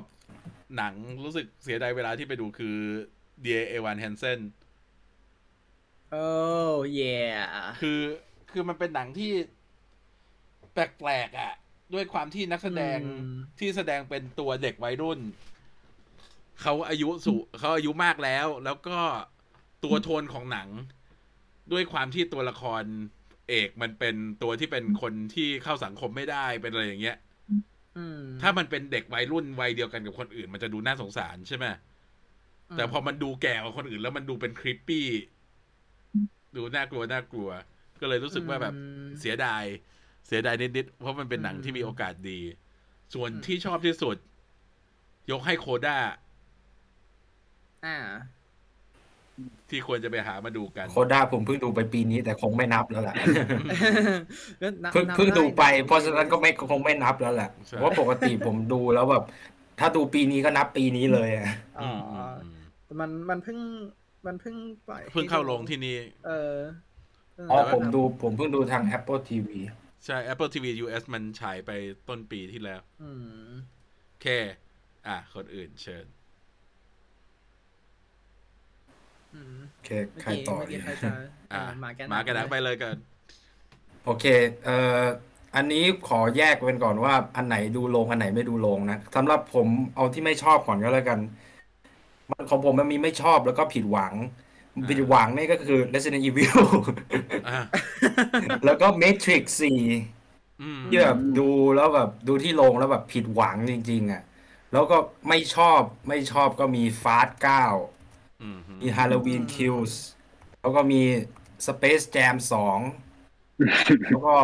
Speaker 1: หนังรู้สึกเสียดายเวลาที่ไปดูคือ d เอวันแฮนเซน
Speaker 2: โอ้เย่
Speaker 1: คือคือมันเป็นหนังที่แปลกๆอะ ด้วยความที่นักแสดงที่แสดงเป็นตัวเด็กวัยรุ่น เขาอายุสูเขาอายุมากแล้ว แล้วก็ ตัวโทนของหนัง ด้วยความที่ตัวละครเอกมันเป็นตัวที่เป็นคนที่เข้าสังคมไม่ได้เป็นอะไรอย่างเงี้ย
Speaker 2: อืม
Speaker 1: ถ้ามันเป็นเด็กวัยรุ่นวัยเดียวกันกับคนอื่น มันจะดูน่าสงสารใช่ไหมแต่พอมันดูแก่กว่าคนอื่น แล้วมันดูเป็นคริปปี้ดูน่ากลัวน่ากลัว ก็เลยรู้สึกว่าแบบ
Speaker 2: อืม
Speaker 1: เสียดาย เสียดายนิดๆเพราะมันเป็นหนัง
Speaker 2: อืม
Speaker 1: ที่มีโอกาสดี ส่วน
Speaker 2: อืม
Speaker 1: ที่ชอบที่สุด ยกให้โคด้า
Speaker 2: อ่า
Speaker 1: ที่ควรจะไปหามาดูกัน
Speaker 4: โคด้าผมเพิ่งดูไปปีนี้แต่คงไม่นับแล้วแหละ
Speaker 2: ก็นับ
Speaker 4: เพิ่ง
Speaker 2: นับ
Speaker 4: เพิ่งดูไป
Speaker 2: ด้
Speaker 4: เพราะฉะนั้นก็ไม่คงไม่นับแล้วแหละ
Speaker 1: ใช่
Speaker 4: เพราะปกติผมดูแล้วแบบถ้าดูปีนี้ก็นับปีนี้เลยอะ
Speaker 2: อ๋อ
Speaker 1: อืมอืมอืม
Speaker 2: แต่มันมันเพิ่งมันเพิ่งปล่อยให้
Speaker 1: เพิ่งเข้า
Speaker 2: ดู
Speaker 1: ลงที่นี่
Speaker 2: เออ
Speaker 4: อ๋อผมดูผมเพิ่งดูทาง Apple TV
Speaker 1: ใช่ Apple TV US มันฉายไปต้นปีที่แล้ว
Speaker 2: อืม
Speaker 1: โอเค อะ คนอื่นเชิญ
Speaker 2: อืม
Speaker 4: โอเค
Speaker 2: เมื่อ
Speaker 4: ใคร
Speaker 2: กี้
Speaker 4: ต่อ
Speaker 2: เมื่อ
Speaker 4: ดี
Speaker 2: กี้ใครจะ
Speaker 1: อะ
Speaker 2: เอ่อหมาแกน
Speaker 1: หมากันนักไปเลยกัน
Speaker 4: โอเค เอ่ออันนี้ขอแยกเป็นก่อนว่า อันไหนดูโรงอันไหนไม่ดูโรงนะสำหรับผมเอาที่ไม่ชอบก่อนก็แล้วกันมันของผมมันมีไม่ชอบแล้วก็ผิดหวัง
Speaker 1: อ่า
Speaker 4: ผิดหวังนี่ก็คือ Resident Evil
Speaker 1: อะ
Speaker 4: แล้วก็ Matrix 4
Speaker 1: อืม
Speaker 4: ที่แบบดูแล้วแบบดูที่โรงแล้วแบบผิดหวังจริง ๆ อะ แล้วก็ไม่ชอบไม่ชอบก็มี Fast 9
Speaker 1: อืม
Speaker 4: มี Halloween Kills แล้วก็มี Space Jam 2แล้วก็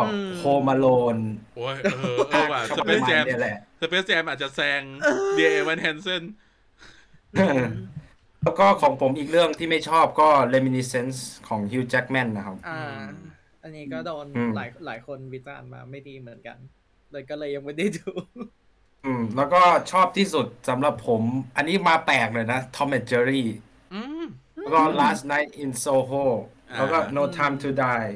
Speaker 4: Home Alone
Speaker 1: โอ้ยเออเออว่ะ
Speaker 4: ก็
Speaker 1: ส
Speaker 4: ป
Speaker 1: เป
Speaker 4: ระ
Speaker 1: ซ
Speaker 4: มาณ
Speaker 1: แจม
Speaker 4: เนี่ยแหละ
Speaker 1: สเปซแจมอาจจะแซงเดียเอวันแฮนเซน
Speaker 4: แล้วก็ของผมอีกเรื่องที่ไม่ชอบก็ Reminiscence ของ Hugh Jackman นะครับ
Speaker 2: อ่า อันนี้ก็โดน
Speaker 4: อืม
Speaker 2: หลายหลายคนวิจารณ์มาไม่ดีเหมือนกัน เลยก็เลยยังไม่ได้ดู
Speaker 4: อืม แล้วก็ชอบที่สุดสำหรับผม อันนี้มาแปลกเลยนะ Tom and Jerry
Speaker 1: อืม
Speaker 4: แล้วก็ Last Night in Soho
Speaker 1: อ่า
Speaker 4: แล้วก็ No Time to Die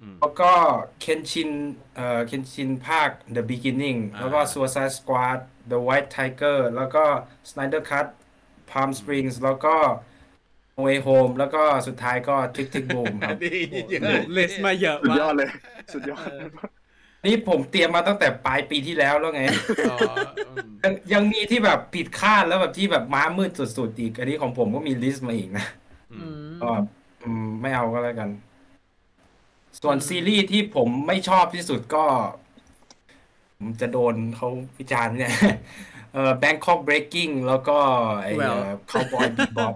Speaker 1: อืม
Speaker 4: แล้วก็เคนชินเอ่อเคนชินภาค The Beginning
Speaker 1: อ่า
Speaker 4: แล้วก็ Suicide Squad The White Tiger แล้วก็ Snyder Cut Palm Springs แล้วก็ No Way Home แล้วก็สุดท้ายก็ Tick Tick Boom ครับ
Speaker 1: ดีเยอะ
Speaker 2: เลสมาเยอะ
Speaker 5: สุด
Speaker 2: มาก
Speaker 5: ยอดเลย สุดยอด
Speaker 2: เออ
Speaker 4: นี่ผมเตรียมมาตั้งแต่ปลายปีที่แล้วแล้วไง
Speaker 1: อ๋ออืม
Speaker 4: ยังยังมีที่แบบผิดคาดแล้วแบบที่แบบม้ามืดสุดๆอีกอันนี้ของผมก็มีลิสต์มาอีกนะ
Speaker 1: อื
Speaker 2: อื
Speaker 1: ม
Speaker 2: ม
Speaker 4: ก็อืมไม่เอาก็แล้วกัน ส่วนซีรีส์ที่ผมไม่ชอบที่สุดก็ผมจะโดนเขาวิจารณ์เนี่ย เอ่อ Bangkok Breaking แล้วก็ไอ้
Speaker 2: Well
Speaker 4: Cowboy Bebop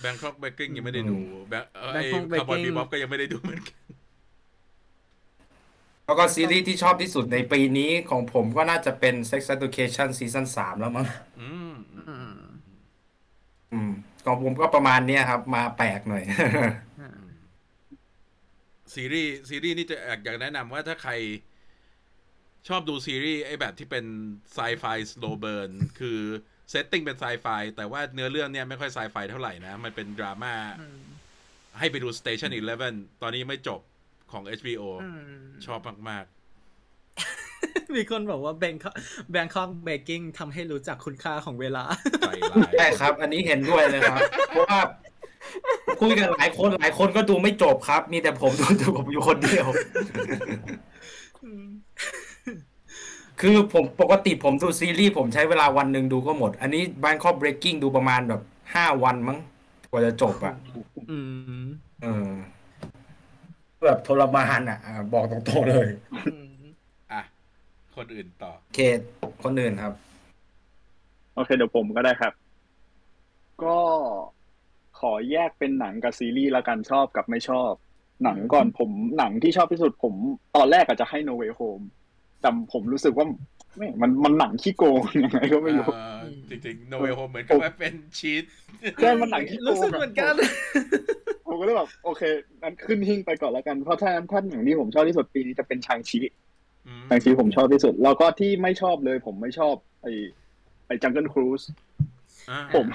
Speaker 1: แบงคอกเบกกิ้งยังไม่ได้ดูแบงเออไอ้
Speaker 2: Bangkok
Speaker 1: คาร์บอน
Speaker 2: Breaking
Speaker 1: บีบ๊อบก็ยังไม่ได้ดูเหมือนกัน
Speaker 4: แล้วก็ซีรีส์ที่ชอบที่สุดในปีนี้ของผมก็น่าจะเป็น Sex Education ซีซั่นสามแล้วมั้ง
Speaker 1: อืม
Speaker 2: อืม
Speaker 4: อืมของผมก็ประมาณเนี้ยครับ มาแปลกหน่อย
Speaker 2: อ่า
Speaker 1: ซีรีส์ซีรีส์นี่จะอยากอยากแนะนำว่าถ้าใครชอบดูซีรีส์ไอ้แบบที่เป็นไซไฟ slow burn คือ setting เป็นไซไฟแต่ว่าเนื้อเรื่องเนี่ยไม่ค่อยไซไฟเท่าไหร่นะ มันเป็นดราม่า
Speaker 2: อืม
Speaker 1: ให้ไปดู Station 11ตอนนี้ยังไม่จบ ของ HBO
Speaker 2: อืม
Speaker 1: ชอบมาก
Speaker 2: มีคนบอกว่าแบงคอกแบงคอกเบกกิ้งทำให้รู้จักคุณค่าของเวลา
Speaker 1: ๆใจร้าย
Speaker 4: ใช่ครับ อันนี้เห็นด้วยเลยครับ เพราะว่าคุยกันหลายคนหลายคนก็ดูไม่จบครับ มีแต่ผมดูดูผมอยู่คนเดียว คือผมปกติผมดูซีรีส์ผมใช้เวลาวันหนึ่งดูก็หมด อันนี้ Bangkok Breaking ดูประมาณแบบห้าวันมั้งกว่าจะจบอะ
Speaker 2: อืม
Speaker 4: เออ แบบทรมานอะอะบอกตรงๆเลย
Speaker 2: อืม
Speaker 1: อะ คนอื่นต่อ
Speaker 4: เคสคนอื่นครับ
Speaker 5: โอเคเดี๋ยวผมก็ได้ครับ ก็ขอแยกเป็นหนังกับซีรีส์ละกันชอบกับไม่ชอบ หนังก่อนผมหนังที่ชอบที่สุดผมตอนแรกอาจจะให้ No Way Home แต่ผมรู้สึกว่าไม่มันมันหนังขี้โกงยังไงก็ไม่รู้
Speaker 1: เอ่อจริงๆ No Way Home เหมือนกับว่าเป็นชีต
Speaker 5: ใช่มันหนังขี้โก
Speaker 2: รู้
Speaker 5: ง
Speaker 2: สึกเหมือนกัน
Speaker 5: ผมก็เลยแบบโอเคนั้นขึ้นหิ้งไปก่อนแล้วกันเพราะถ้าถ้าหนังที่ผมชอบที่สุดปีนี้จะเป็นชางชี
Speaker 1: อืม
Speaker 5: ชางชีผมชอบที่สุด แล้วก็ที่ไม่ชอบเลย ผมไม่ชอบไอ้ไอ้จังเกิลครูซ
Speaker 1: อะ
Speaker 5: ผม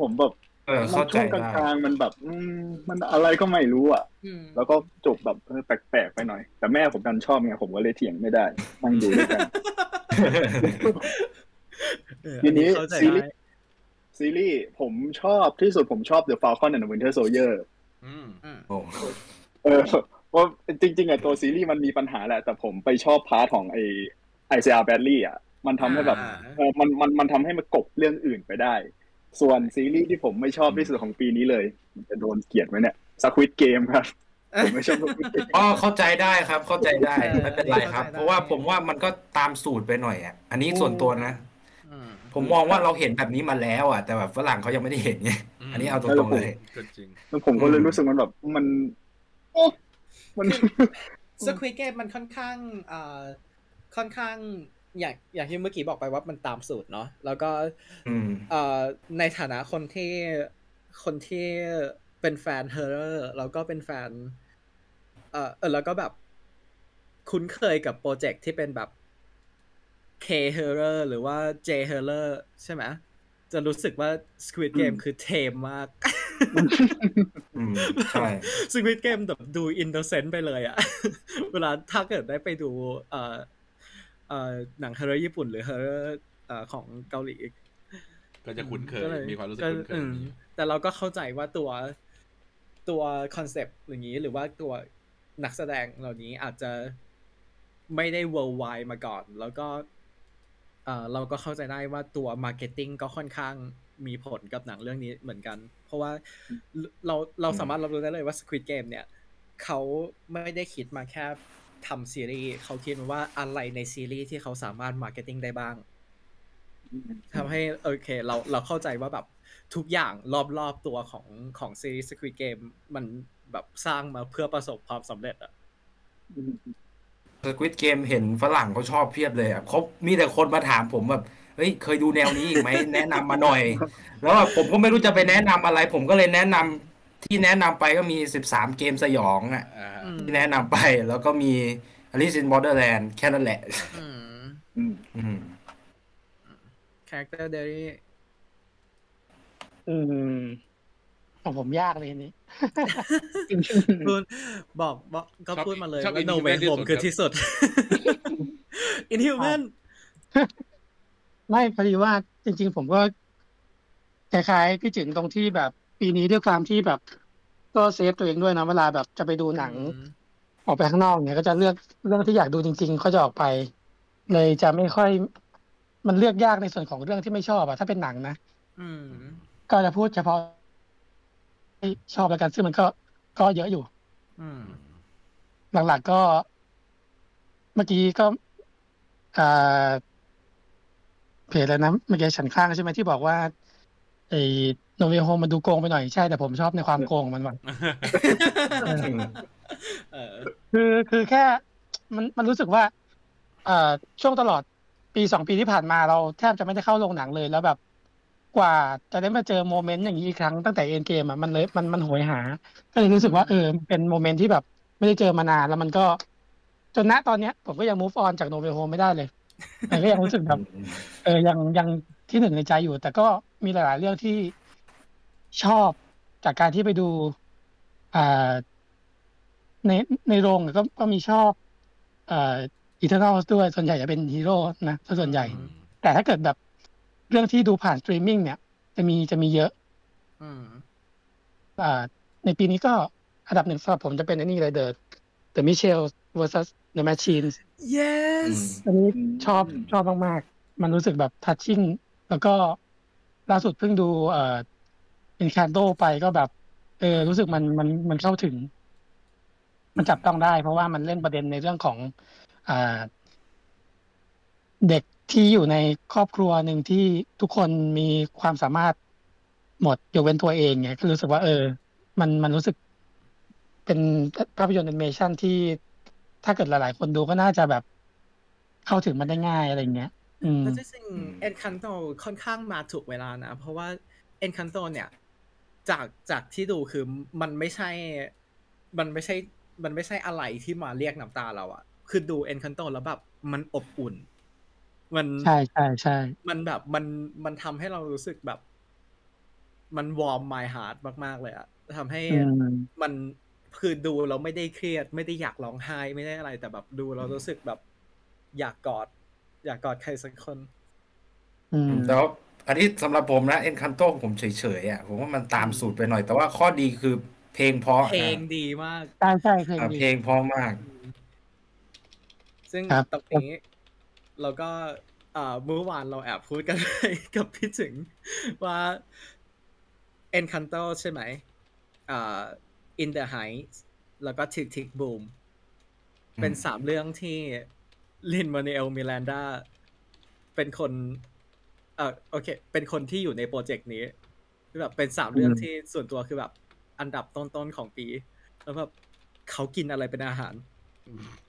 Speaker 5: ผมแบบ
Speaker 4: เออเข้าใจ
Speaker 5: ช่วงก
Speaker 4: ได้
Speaker 5: ลางๆมันแบบอืมมันอะไรก็ไม่รู้อะ
Speaker 2: อืม
Speaker 5: แล้วก็จบแบบเออแปลกๆไปหน่อย แต่แม่ผมดันชอบไงผมก็เลยเถียงไม่ได้นั่งดูด้วยกัน
Speaker 2: เออ
Speaker 5: ทีนี้
Speaker 2: เข้าใจ
Speaker 5: ซีรี
Speaker 2: ได้
Speaker 5: ส์ ซีรีส์ผมชอบที่สุดผมชอบ The Falcon and the Winter Soldier
Speaker 1: อืม
Speaker 2: อืม
Speaker 4: โอ้
Speaker 5: เออเพราะจริง ๆอะตัวซีรีส์มันมีปัญหาแหละ แต่ผมไปชอบ part ของไอ Isaiah Bradley อะมันทำให้แบบ
Speaker 2: อ่า
Speaker 5: เออมันมันมันทำให้มันกลบเรื่องอื่นไปได้ ส่วนซีรีส์ที่ผมไม่ชอบที่สุดของปีนี้เลยมันจะโดนเกลียดไหมเนี่ย Squid Game ครับผมไม่ชอบ Squid Game
Speaker 4: อ๋อเข้าใจได้ครับ เข้าใจได้
Speaker 2: เออ
Speaker 4: ไม่เป็นไรครับ
Speaker 2: เข้าใจได้
Speaker 4: เพราะว่าผมว่ามันก็ตามสูตรไปหน่อยอะ อันนี้ส่วนตัวนะ
Speaker 2: อืม
Speaker 4: ผมมองว่าเราเห็นแบบนี้มาแล้วอะแต่แบบฝรั่งเขายังไม่ได้เห็นไง
Speaker 1: อืม
Speaker 4: อันนี้เอาตรงๆเลย
Speaker 1: ก็จริง
Speaker 5: แล้วผมก็เลยรู้สึกมันแบบมันโอ้มัน
Speaker 2: Squid Game มันค่อนข้างเอ่อค่อนข้างอย่างอย่างที่เมื่อกี้บอกไปว่ามันตามสูตรเนาะแล้วก็
Speaker 4: อืม
Speaker 2: เอ่อในฐานะคนที่คนที่เป็นแฟน horror แล้วก็เป็นแฟนเอ่อเออแล้วก็แบบคุ้นเคยกับโปรเจกต์ที่เป็นแบบ K Horror หรือว่า J Horror ใช่ไหมจะรู้สึกว่า Squid Game
Speaker 5: อืม
Speaker 2: คือ tame มาก
Speaker 4: อืมใช่
Speaker 2: Squid Game แบบดู innocent ไปเลยอะเวลาถ้าเกิดได้ไปดูเอ่อเอ่อหนังฮ o ร์เรญี่ปุ่น หรือฮ o ร์เรเอ่อของเกาหลี
Speaker 1: ก็จะคุ้นเคย
Speaker 2: ก็ล
Speaker 1: มีความรู้สึก
Speaker 2: ก็
Speaker 1: คุ้นเคย
Speaker 2: อืมแต่เราก็เข้าใจว่าตัวตัวคอนเซปต์อย่างนี้หรือว่าตัวนักแสดงเหล่านี้อาจจะไม่ได้ worldwide มาก่อน แล้วก็ เออเราก็เข้าใจได้ว่าตัว marketing ก็ค่อนข้างมีผลกับหนังเรื่องนี้เหมือนกัน เพราะว่าเราเราสามารถรับรู้ได้เลยว่า Squid Game เนี่ยเขาไม่ได้คิดมาแค่ทำซีรีส์เขาคิดว่าอะไรในซีรีส์ที่เขาสามารถ marketing ได้บ้างทำให้โอเคเราเราเข้าใจว่าแบบทุกอย่างรอบๆตัวของของซีรีส์ Squid Game มันแบบสร้างมาเพื่อประสบความสำเร็จอะ
Speaker 4: สควิตเกมเห็นฝรั่งเขาชอบเพียบเลยอะเขามีแต่คนมาถามผมแบบเฮ้ยเคยดูแนวนี้อีกไหม แนะนำมาหน่อย แล้วแบบผมก็ไม่รู้จะไปแนะนำอะไร ผมก็เลยแนะนำที่แนะนำไปก็มีสิบสามเกมสยองอะ
Speaker 1: อ่า
Speaker 2: อืม
Speaker 4: ที่แนะนำไปแล้วก็มี Alice in Borderland แค่นั้นแหละ
Speaker 2: อืม
Speaker 5: อืม
Speaker 4: อืม
Speaker 2: Character Diary
Speaker 3: อืม ของผมยากเลยอันนี้
Speaker 2: พูดบอกบอกก็พูดมาเลย
Speaker 1: ชอบ
Speaker 2: ว่า No
Speaker 1: Inhuman
Speaker 2: Way
Speaker 1: ที่สุ
Speaker 2: Home
Speaker 1: ด
Speaker 2: คือ
Speaker 1: ครับ
Speaker 2: ที่สุด Inhuman
Speaker 3: ไม่พอดีว่าจริง ๆ ผมก็คล้ายๆพี่จึงตรงที่แบบปีนี้ด้วยความที่แบบ ก็เซฟตัวเองด้วยนะเวลาแบบจะไปดูหนัง ออกไปข้างนอกเนี่ยก็จะเลือกเรื่องที่อยากดูจริง ๆ ก็จะออกไป เลยจะไม่ค่อย มันเลือกยากในส่วนของเรื่องที่ไม่ชอบอะถ้าเป็นหนังนะ
Speaker 2: อืม
Speaker 3: ก็จะพูดเฉพาะที่ ชอบแล้วกัน ซึ่งมันก็ก็เยอะอยู่
Speaker 2: อืม
Speaker 3: หลักๆก็ เมื่อกี้ก็อ่าเพจแล้วนะเมื่อกี้ฉันข้างใช่ไหมที่บอกว่าไอ้โนเวโฮมมันดูโกงไปหน่อยใช่แต่ผมชอบในความโกงของมันว่ะ
Speaker 2: เออ
Speaker 3: คือคือแค่ มันมันรู้สึกว่า เอ่อช่วงตลอดปีสองปีที่ผ่านมาเราแทบจะไม่ได้เข้าโรงหนังเลยแล้วแบบ กว่าจะได้มาเจอ moment อย่างนี้อีกครั้งตั้งแต่ Endgame อะมันเลยมันมันโหยหา ก็เลยรู้สึกว่าเออเป็น moment ที่แบบ ไม่ได้เจอมานานแล้วมันก็ จนณตอนเนี้ย ผมก็ยัง move on จาก No Way Home ไม่ได้เลยแต่ก็ยังรู้สึกแบบเออยังยังที่หนึ่งในใจอยู่ แต่ก็มีหลาย ๆ เรื่องที่ชอบจากการที่ไปดูอ่าในในโรงก็ก็มีชอบเอ่อ Eternals ด้วยส่วนใหญ่จะเป็นฮีโร่นะซะส่วนใหญ่ แต่ถ้าเกิดแบบ เรื่องที่ดูผ่านสตรีมมิ่งเนี่ย จะมีจะมีเยอะ
Speaker 2: อืม
Speaker 3: อ่า ในปีนี้ก็อันดับหนึ่งสำหรับผมจะเป็นไอันนี้เลย The The Mitchells vs The Machines
Speaker 2: yes
Speaker 3: อันนี้
Speaker 5: อืม
Speaker 3: ชอบชอบมากๆ มันรู้สึกแบบ touchingแล้วก็ล่าสุดเพิ่งดูเอ่อ Encanto ไปก็แบบ เออ รู้สึกมันมันมันเข้าถึง มันจับต้องได้ เพราะว่ามันเล่นประเด็นในเรื่องของ อ่า เด็ก ที่อยู่ในครอบครัวหนึ่งที่ทุกคนมีความสามารถหมดยกเว้นตัวเองเนี่ยก็รู้สึกว่า เออ มันมันรู้สึก เป็นภาพยนตร์แอนิเมชันที่ถ้าเกิดหลาย ๆ คนดูก็น่าจะแบบ เข้าถึงมันได้ง่ายอะไรเงี้ยอืม
Speaker 2: แล้วจริงๆ Encanto ค่อนข้างมาถูกเวลานะ เพราะว่า Encanto เนี่ย จากจากที่ดูคือมันไม่ใช่ มันไม่ใช่ มันไม่ใช่อะไรที่มาเรียกน้ำตาเราอะคือดู Encanto แล้วแบบมันอบอุ่น มัน
Speaker 3: ใช่ใช่ใช่
Speaker 2: มันแบบมันมันทำให้เรารู้สึกแบบ มันวอร์ม my heart มาก ๆ เลยอะทำให้
Speaker 3: อืม
Speaker 2: มันคือดูเราไม่ได้เครียด ไม่ได้อยากร้องไห้ไม่ได้อะไร แต่แบบดูเรารู้สึกแบบ อยากกอด อยากกอดใครสักคน
Speaker 3: อืม
Speaker 4: แล้วอันนี้สำหรับผมนะเอ็นคันโตผมเฉยๆอะผมว่ามันตามสูตรไปหน่อย แต่ว่าข้อดีคือเพลงเพราะ
Speaker 2: เพลง
Speaker 4: อะ
Speaker 2: ดีมาก
Speaker 3: ใช่ใช่เพลง
Speaker 4: อะ
Speaker 3: ดี
Speaker 4: เพลงเพราะมาก
Speaker 2: ซึ่ง
Speaker 3: ครับ
Speaker 2: ตรงนี้ เราก็เอ่อเมื่อวานเราแอบพูดกันไปกับพี่ถึงว่า Encanto ใช่ไหมอ่า In the Heights แล้วก็ Tick Tick Boom เป็นสามเรื่องที่ลินมาเนลมิลันดาเป็นคนเออโอเค เป็นคนที่อยู่ในโปรเจกต์นี้คือแบบเป็นสามเรื่อง
Speaker 3: อืม
Speaker 2: ที่ส่วนตัวคือแบบ อันดับต้นๆของปี แล้วแบบเขากินอะไรเป็นอาหาร
Speaker 1: ใช่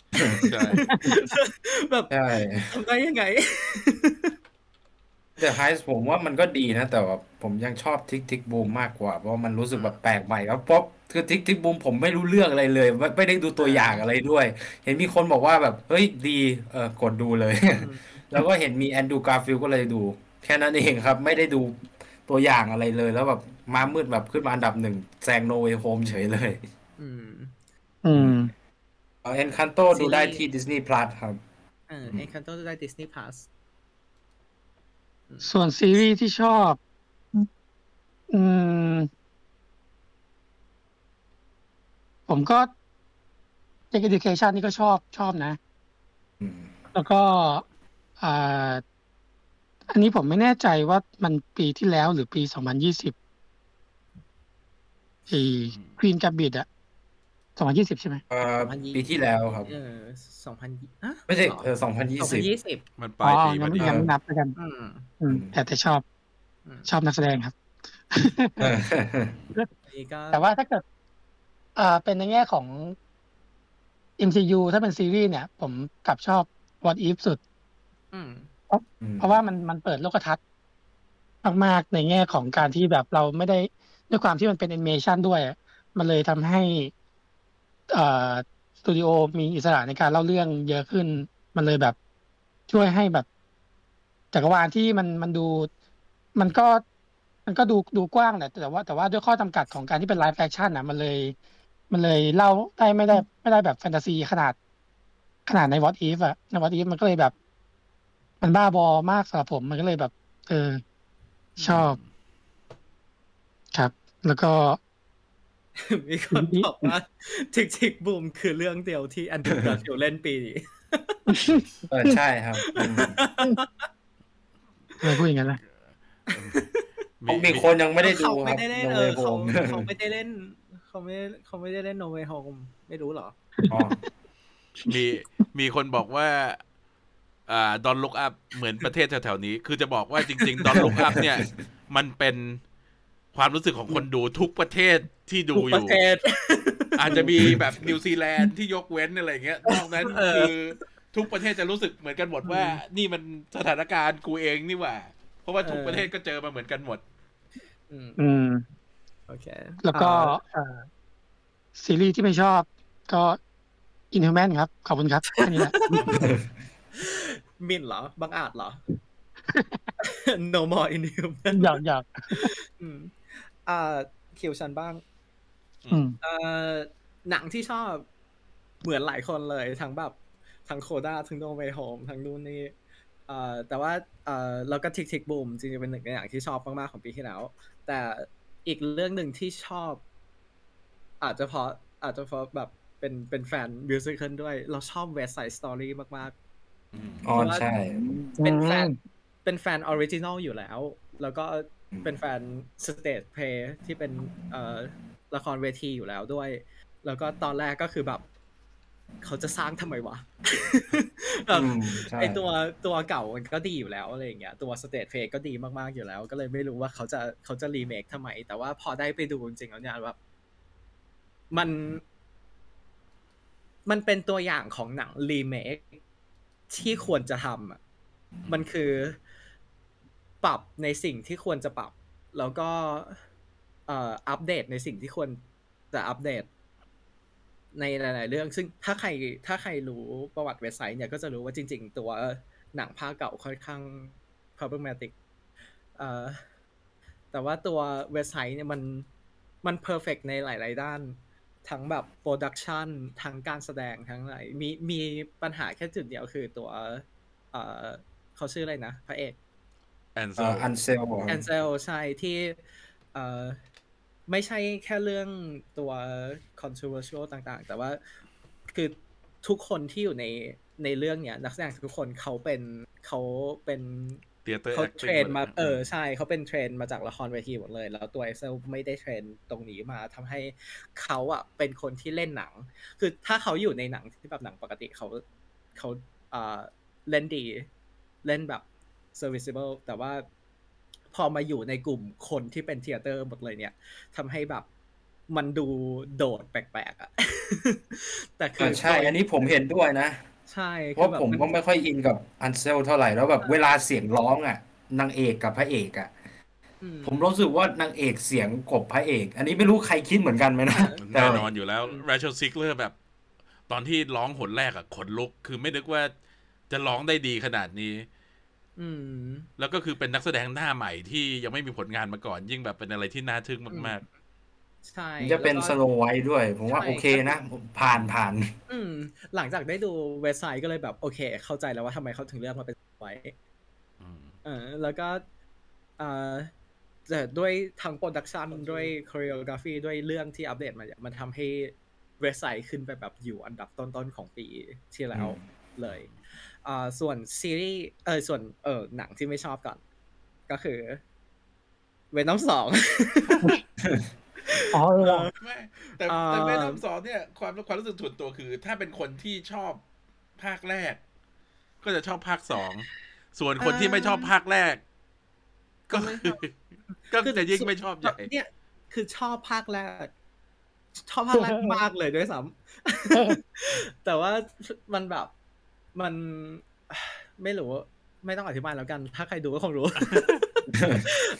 Speaker 2: แบบ
Speaker 4: ใช่
Speaker 2: ทำได้ยังไง
Speaker 4: แต่ไฮส์ผมว่ามันก็ดีนะ แต่ว่าผมยังชอบทิกทิกบูมมากกว่า เพราะว่ามันรู้สึกแบบแปลกใหม่ครับเพราะคือ Tick, Tick... Boom! ผมไม่รู้เรื่องอะไรเลยไม่ไม่ได้ดูตัวอย่างอะไรด้วย เห็นมีคนบอกว่าแบบเฮ้ยดีเออกดดูเลย แล้วก็เห็นมี Andrew Garfield ก็เลยดู แค่นั้นเองครับ ไม่ได้ดูตัวอย่างอะไรเลย แล้วแบบมามืดแบบขึ้นมาอันดับหนึ่งแซง No Way Home เฉยเลย
Speaker 2: อืม
Speaker 3: อืม
Speaker 4: Encanto ดูได้ที่ Disney Plus ครับ
Speaker 2: เออ Encanto ได้ Disney Plus
Speaker 3: ส่วนซีรีส์ที่ชอบ อืม ผมก็ Sex Education นี่ก็ชอบชอบนะ
Speaker 4: อืม
Speaker 3: แล้วก็อ่าอันนี้ผมไม่แน่ใจว่ามันปีที่แล้วหรือปีสองพันยี่สิบอีควีนกับบิดอะ สองพันยี่สิบใช่ไหม
Speaker 4: เอ่อ
Speaker 2: 2020
Speaker 4: ปีที่แล้วครับ
Speaker 2: เออสองพันอะ
Speaker 4: ไม่ใช่
Speaker 2: หร
Speaker 4: เออสองพันยี่
Speaker 2: สอง
Speaker 4: สิ
Speaker 2: พั
Speaker 4: บ
Speaker 2: นยี่สิบ
Speaker 1: มันป
Speaker 3: อ๋
Speaker 1: ลา
Speaker 3: อย
Speaker 1: ปี
Speaker 3: งั้
Speaker 1: มานดี
Speaker 3: ยังไม่นับแล้วกัน
Speaker 2: อืม
Speaker 3: อืมแต่แต่ชอบ
Speaker 2: อืม
Speaker 3: ชอบนักแสดงครับ
Speaker 2: อันนี้ก็
Speaker 3: แต่ว่าถ้าเกิดอ่าเป็นในแง่ของ MCU ถ้าเป็นซีรีส์เนี่ย ผมกลับชอบ What If สุด
Speaker 2: อืม
Speaker 3: เพราะว่ามันมันเปิดโลกทัศน์มากๆในแง่ของการที่แบบเราไม่ได้ด้วยความที่มันเป็นแอนิเมชันด้วยอะมันเลยทำให้เอ่อ สตูดิโอมีอิสระในการเล่าเรื่องเยอะขึ้น มันเลยแบบช่วยให้แบบจักรวาลที่มันมันดู มันก็มันก็ดูดูกว้างแหละแต่ว่าแต่ว่าด้วยข้อจำกัดของการที่เป็น live action นะมันเลย มันเลยเล่าได้ไม่ได้ไม่ได้แบบแฟนตาซีขนาด ขนาดใน What If อะใน What If มันก็เลยแบบ มันบ้าบอมากสำหรับผมมันก็เลยแบบ เออ ชอบ ครับ แล้วก็
Speaker 2: มีคนบอกว่า Tick, Tick... Boom! คือเรื่องเดียวที่ Andrew Garfield เล่นปีนี้
Speaker 4: เออใช่ครับอืม
Speaker 3: ทำไมพูดอย่างนั้นล่ะ
Speaker 4: มีคนยังไม่ได้ดู
Speaker 2: เขา
Speaker 4: ค
Speaker 2: ไม่ได้เล่น No
Speaker 4: Way Home
Speaker 2: ค
Speaker 4: รับ
Speaker 2: เขาเขาไม่ได้เล่น เขาไม่เขาไม่ได้เล่น No Way Home ไม่รู้เหรอ
Speaker 4: อ๋อ
Speaker 1: มีมีคนบอกว่าอ่า Don't Look Up เหมือนประเทศแถวๆนี้ คือจะบอกว่าจริง ๆ Don't Look Up เนี่ย มันเป็น ความรู้สึกของคนดูทุกประเทศที่ดู
Speaker 2: ทุกประ
Speaker 1: ยู่อาจจะมีแบบนิวซีแลนด์ที่ยกเว้นอะไรเงี้ยนอกนั้น
Speaker 2: เออ
Speaker 1: คือทุกประเทศจะรู้สึกเหมือนกันหมดว่า นี่มันสถานการณ์กูเองนี่หว่า เพราะว่าทุกประเทศก็เจอมาเหมือนกันหมด
Speaker 2: อืม
Speaker 3: อืม
Speaker 2: โอเค
Speaker 3: แล้วก็เอ่อซีรีส์ที่ไม่ชอบก็ Inhuman ครับ ขอบคุณครับแค่นี้แหละ
Speaker 2: มินเหรอ บังอาจเหรอ no more inhuman
Speaker 3: อยากอยาก
Speaker 2: อืมอ่าคิวฉันบ้าง
Speaker 3: อืม
Speaker 2: เอ่อหนังที่ชอบเหมือนหลายคนเลย ทั้งแบบ ทั้งโคด้าทั้งโนเวโฮมทั้งนู่นนี่เอ่อแต่ว่าเอ่อเราก็ทิกทิกบูมจริงๆเป็นหนึ่งในหนังที่ชอบมากๆของปีที่แล้ว แต่อีกเรื่องหนึ่งที่ชอบ อาจจะเพราะอาจจะเพราะแบบเป็นเป็นแฟน musical ด้วย เราชอบ West Side Story มาก
Speaker 4: อ๋อใช่
Speaker 2: ๆเป็นแฟนเป็นแฟน original อยู่แล้ว แล้วก็
Speaker 4: อืม
Speaker 2: เป็นแฟน stage play ที่เป็นเอ่อละครเวทีอยู่แล้วด้วย แล้วก็ตอนแรกก็คือแบบ เขาจะสร้างทำไมวะแบบ
Speaker 4: อืมใช่
Speaker 2: ไอตัวตัวเก่ามันก็ดีอยู่แล้วอะไรอย่างเงี้ยตัว stage play ก็ดีมากๆอยู่แล้ว ก็เลยไม่รู้ว่าเขาจะเขาจะรีเมคทำไม แต่ว่าพอได้ไปดูจริงๆแล้วเนี่ยแบบมันมันเป็นตัวอย่างของหนังรีเมคที่ควรจะทำอะ มันคือ ปรับในสิ่งที่ควรจะปรับ แล้วก็เอ่ออัปเดตในสิ่งที่ควรจะอัปเดต ในหลาย ๆ เรื่อง ซึ่งถ้าใครถ้าใครรู้ประวัติเว็บไซต์เนี่ยก็จะรู้ว่าจริง ๆ ตัวหนังภาคเก่าค่อนข้าง problematic เอ่อแต่ว่าตัว West Side เนี่ยมันมัน perfect ในหลาย ๆ ด้าน ทั้งแบบ production ทั้งการแสดงทั้งอะไรมีมีปัญหาแค่จุดเดียวคือตัวเอ่อเขาชื่ออะไรนะ พระเอก
Speaker 1: แอนเซ
Speaker 4: เอ่
Speaker 1: ล
Speaker 4: ออันเซล
Speaker 2: แอนเซลใช่ที่เอ่อไม่ใช่แค่เรื่องตัว controversial ต่างๆ แต่ว่าคือทุกคนที่อยู่ในในเรื่องเนี้ยนักแสดงทุกคนเขาเป็นเขาเป็น
Speaker 1: เตียเตอร์
Speaker 2: เขาเทรนมาเออใช่เขาเป็นเทรนมาจากละครเวทีหมดเลย แล้วตัว Ansel ไม่ได้ train ตรงนี้มาทำให้เขาอะเป็นคนที่เล่นหนัง คือถ้าเขาอยู่ในหนังที่แบบหนังปกติเขาเขาอ่าเล่นดี เล่นแบบ serviceable แต่ว่าพอมาอยู่ในกลุ่มคนที่เป็น theater หมดเลยเนี่ยทำให้แบบมันดูโดดแปลกๆอะ แต่คื
Speaker 4: อ่า
Speaker 2: อ
Speaker 4: ใช่ อันนี้ผมเห็นด้วยนะ
Speaker 2: ใช่
Speaker 4: เพราะผมก็ไม่ค่อยอินกับอันเซลเท่าไหร่แล้วแบบเวลาเสียงร้องอะนางเอกกับพระเอกอะ
Speaker 2: อืม
Speaker 4: ผมรู้สึกว่านางเอกเสียงกบพระเอก อันนี้ไม่รู้ใครคิดเหมือนกันไหมนะแต่
Speaker 1: แน่นอนอยู่แล้ว r a c h e l Ziegler แบบ ตอนที่ร้องหนแรกอะขนลุก คือไม่นึกว่าจะร้องได้ดีขนาดนี้
Speaker 2: อืม
Speaker 1: แล้วก็คือเป็นนักแสดงหน้าใหม่ที่ยังไม่มีผลงานมาก่อน ยิ่งแบบเป็นอะไรที่น่าทึ่งมาก
Speaker 2: ใช่
Speaker 4: จะเป็น
Speaker 2: แล้วก็
Speaker 4: Snow Whiteด้วย ผมว่า
Speaker 2: ใช่
Speaker 4: โอเคนะ ผ่านผ่าน
Speaker 2: อืม หลังจากได้ดู West Side ก็เลยแบบโอเค เข้าใจแล้วว่าทำไมเขาถึงเลือกมาเป็นไว้
Speaker 1: ๆอืม
Speaker 2: เออ แล้วก็เอ่อแต่ด้วยทั้ง production ด้วยคอ r ร o กราฟีด้วยเรื่องที่อัปเดตมาเนี่ยมันทำให้ West Side ขึ้นไปแบบอยู่อันดับต้นๆของปีที่แล้ว
Speaker 4: อืม
Speaker 2: เลย อ่าส่วนซีรีส์เออส่วนเออหนังที่ไม่ชอบก่อน ก็คือเวนอมสอง
Speaker 3: อ๋อเออ
Speaker 1: ไม่แต่
Speaker 2: อ่า
Speaker 1: แต่เวนอมสองเนี่ยความความรู้สึกส่วนตัวคือ ถ้าเป็นคนที่ชอบภาคแรก ก็จะชอบภาคสองส่วนคนที่ไม่ชอบภาคแรก ก็คือก็จะยิ่งไม่ชอบใหญ่
Speaker 2: เนี่ยคือชอบภาคแรก ชอบภาคแรกมากเลยด้วยซ้ำแต่ว่ามันแบบ มันไม่รู้ไม่ต้องอธิบายแล้วกัน ถ้าใครดูก็คงรู้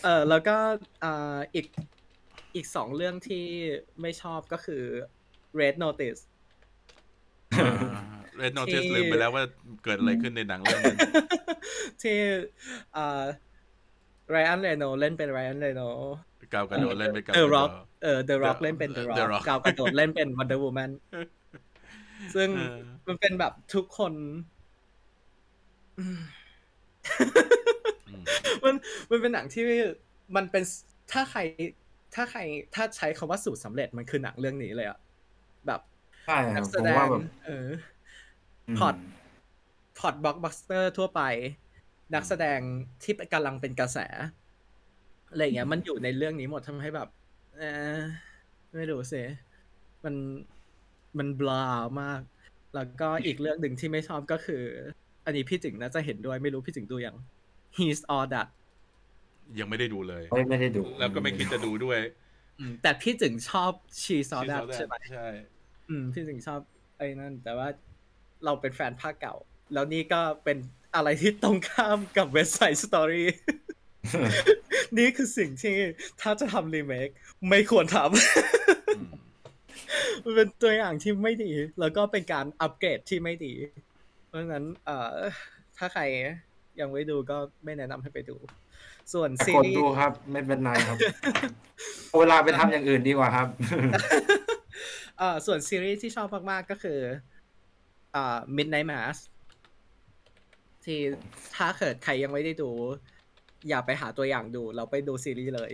Speaker 2: เออแล้วก็อ่าอีกอีกสองเรื่องที่ไม่ชอบก็คือ Red Notice
Speaker 1: เรดโนติส
Speaker 2: ที่
Speaker 1: ลืมไปแล้วว่าเกิดอะไรขึ้นในหนังเรื่องนั้น
Speaker 2: ที่อ่าไรอันเรโนเล่นเป็นไรอันเรโน
Speaker 1: กาวกระโดดเล่นไปกาวก
Speaker 2: The
Speaker 1: ระโด
Speaker 2: Rock
Speaker 1: ด
Speaker 2: เออ The Rock
Speaker 1: The-
Speaker 2: เล่นเป็น The
Speaker 1: The
Speaker 2: Rock
Speaker 1: Rock
Speaker 2: กาวกระโดดเล่นเป็น Wonder Woman ซึ่ง
Speaker 1: เออ
Speaker 2: มัน เป็นแบบทุกคนอืม
Speaker 1: อืม
Speaker 2: มันมันเป็นหนังที่มันเป็นถ้าใคร ถ้าใครถ้าใช้คำว่าสูตรสำเร็จมันคือหนังเรื่องนี้เลยอะแบบ
Speaker 4: ใช่ค
Speaker 2: นั
Speaker 4: รับ
Speaker 2: กแส
Speaker 4: ผม
Speaker 2: ดง
Speaker 4: ว่าแบบ
Speaker 2: เออ
Speaker 4: ม
Speaker 2: พล็อตพอร์ตบล็อกบัสเตอร์ทั่วไป นักแสดงที่กำลังเป็นกระแสอะไรอย่างเงี้ย มันอยู่ในเรื่องนี้หมดทำให้แบบ เออไม่รู้สิมัน มันบลามาก แล้วก็อีกเรื่องหนึ่งที่ไม่ชอบก็คือ อันนี้พี่จิงน่าจะเห็นด้วยไม่รู้พี่จิงดูยัง He's all that
Speaker 1: ยังไม่ได้ดูเลย
Speaker 4: ไม่ไม่ได้ดู
Speaker 1: แล้วก็ไม่คิดจะดูด้วย
Speaker 2: อืมแต่พี่จิงชอบ She's all that
Speaker 1: She's All
Speaker 2: ใช่ไหม
Speaker 1: ใช่
Speaker 2: อืมพี่จิงชอบไอ้นั่น แต่ว่าเราเป็นแฟนภาคเก่า แล้วนี่ก็เป็นอะไรที่ตรงข้ามกับเว็บไซต์สตอรี่นี่คือสิ่งที่ถ้าจะทำรีเมคไม่ควรทำ
Speaker 1: อื ม
Speaker 2: มันเป็นตัวอย่างที่ไม่ดี แล้วก็เป็นการอัปเกรดที่ไม่ดี เพราะฉะนั้นเอ่อถ้าใครยังไม่ดูก็ไม่แนะนำให้ไปดู ส่วน
Speaker 4: แต่
Speaker 2: ซี
Speaker 4: กด
Speaker 2: รี
Speaker 4: ดู
Speaker 2: ส์
Speaker 4: ครับ ไม่เป็นไรครับ เอาเวลาไปทำอย่างอื่นดีกว่าครับ
Speaker 2: เอ่อส่วนซีรีส์ที่ชอบมาก ๆ ก็คืออ่า Midnight Mass ที่ถ้าเกิดใครยังไม่ได้ดู อย่าไปหาตัวอย่างดู เราไปดูซีรีส์เลย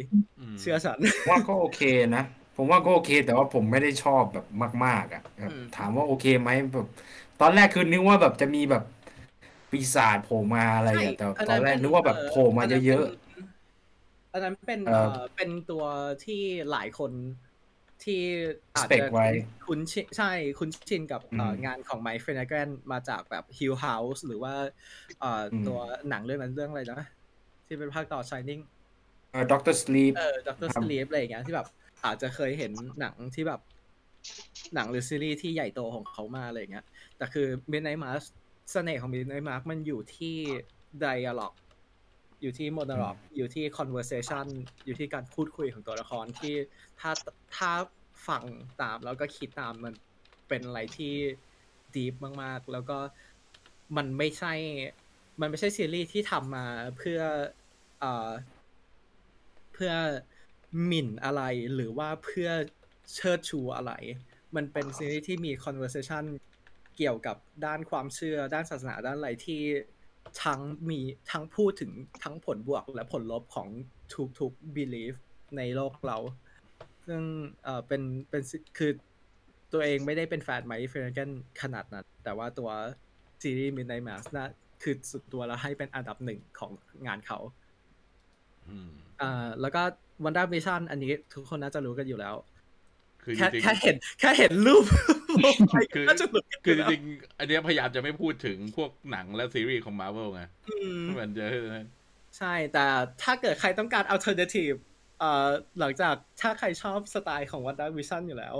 Speaker 1: ม
Speaker 2: เชื่อฉัน
Speaker 4: ว่าก็โอเคนะ ผมว่าก็โอเค แต่ว่าผมไม่ได้ชอบแบบมาก ๆ อะแบบ
Speaker 2: อืม
Speaker 4: ถามว่าโอเคไหมแบบตอนแรกคือนึกว่าแบบจะมีแบบปีศาจโผล่มาอะไรอะแต่ตอนแรกนึกว่าแบบโผล่มาเยอะ
Speaker 2: อันนั้นเป็น
Speaker 4: เอ่อ
Speaker 2: เอ่อเป็นตัวที่หลายคนที่อาจ
Speaker 4: Expect
Speaker 2: จะ
Speaker 4: ไว้
Speaker 2: คุ้นชินใช่คุ้นชินกับเอ่ออ
Speaker 4: ม
Speaker 2: งานของ Mike Flanagan มาจากแบบ Hill House หรือว่าเอ่ออ
Speaker 4: ม
Speaker 2: ตัวหนังเรื่องนั้นเรื่องอะไรนะ ที่เป็นภาคต่อ Shining
Speaker 4: ๆเออ Doctor Sleep เอ
Speaker 2: อ Doctor Sleep
Speaker 4: ครับ
Speaker 2: ลีปอะไรอย่างเงี้ยที่แบบ อาจจะเคยเห็นหนังที่แบบ หนังหรือซีรีส์ที่ใหญ่โตของเขามาอะไรอย่างเงี้ย แต่คือ Midnight Mass เสน่ห์ของ Midnight Mass มันอยู่ที่ dialogue อยู่ที่ monologue อยู่ที่ conversation อยู่ที่การพูดคุยของตัวละครที่ถ้าถ้าฟังตามแล้วก็คิดตามมันเป็นอะไรที่ deep มากๆ แล้วก็มันไม่ใช่ มันไม่ใช่ซีรีส์ที่ทำมาเพื่อเอ่อเพื่อ หมิ่นอะไรหรือว่าเพื่อเชิดชูอะไร มันเป็นซีรีส์ที่มี conversation เกี่ยวกับด้านความเชื่อ ด้านศาสนาด้านอะไรที่ทั้งมีทั้งพูดถึงทั้งผลบวกและผลลบของทุกๆ belief ในโลกเรา ซึ่งเอ่อเป็นเป็นซีคือตัวเองไม่ได้เป็นแฟน Mike Flanagan ขนาดนั้น แต่ว่าตัวซีรีส์ Midnight Mass นะคือสุดตัวแล้วให้เป็นอันดับหนึ่งของงานเขา
Speaker 1: อืม
Speaker 2: อ่าแล้วก็ WandaVision อันนี้ทุกคนน่าจะรู้กันอยู่แล้ว
Speaker 1: คือจ
Speaker 2: แค่
Speaker 1: ริง
Speaker 2: แค่เห็นแค่เห็นรูป
Speaker 1: คือ
Speaker 2: น่าจะรู้กัน
Speaker 1: ๆคือ
Speaker 2: อ
Speaker 1: จ
Speaker 2: ยู่แล้ว
Speaker 1: ริงๆอันเนี้ยพยายามจะไม่พูดถึงพวกหนังและซีรีส์ของมา r v เวลไง
Speaker 2: อืม
Speaker 1: มันจะ
Speaker 2: ใช่แต่ถ้าเกิดใครต้องการ alternative เอ่อหลังจากถ้าใครชอบสไตล์ของ WandaVision อยู่แล้ว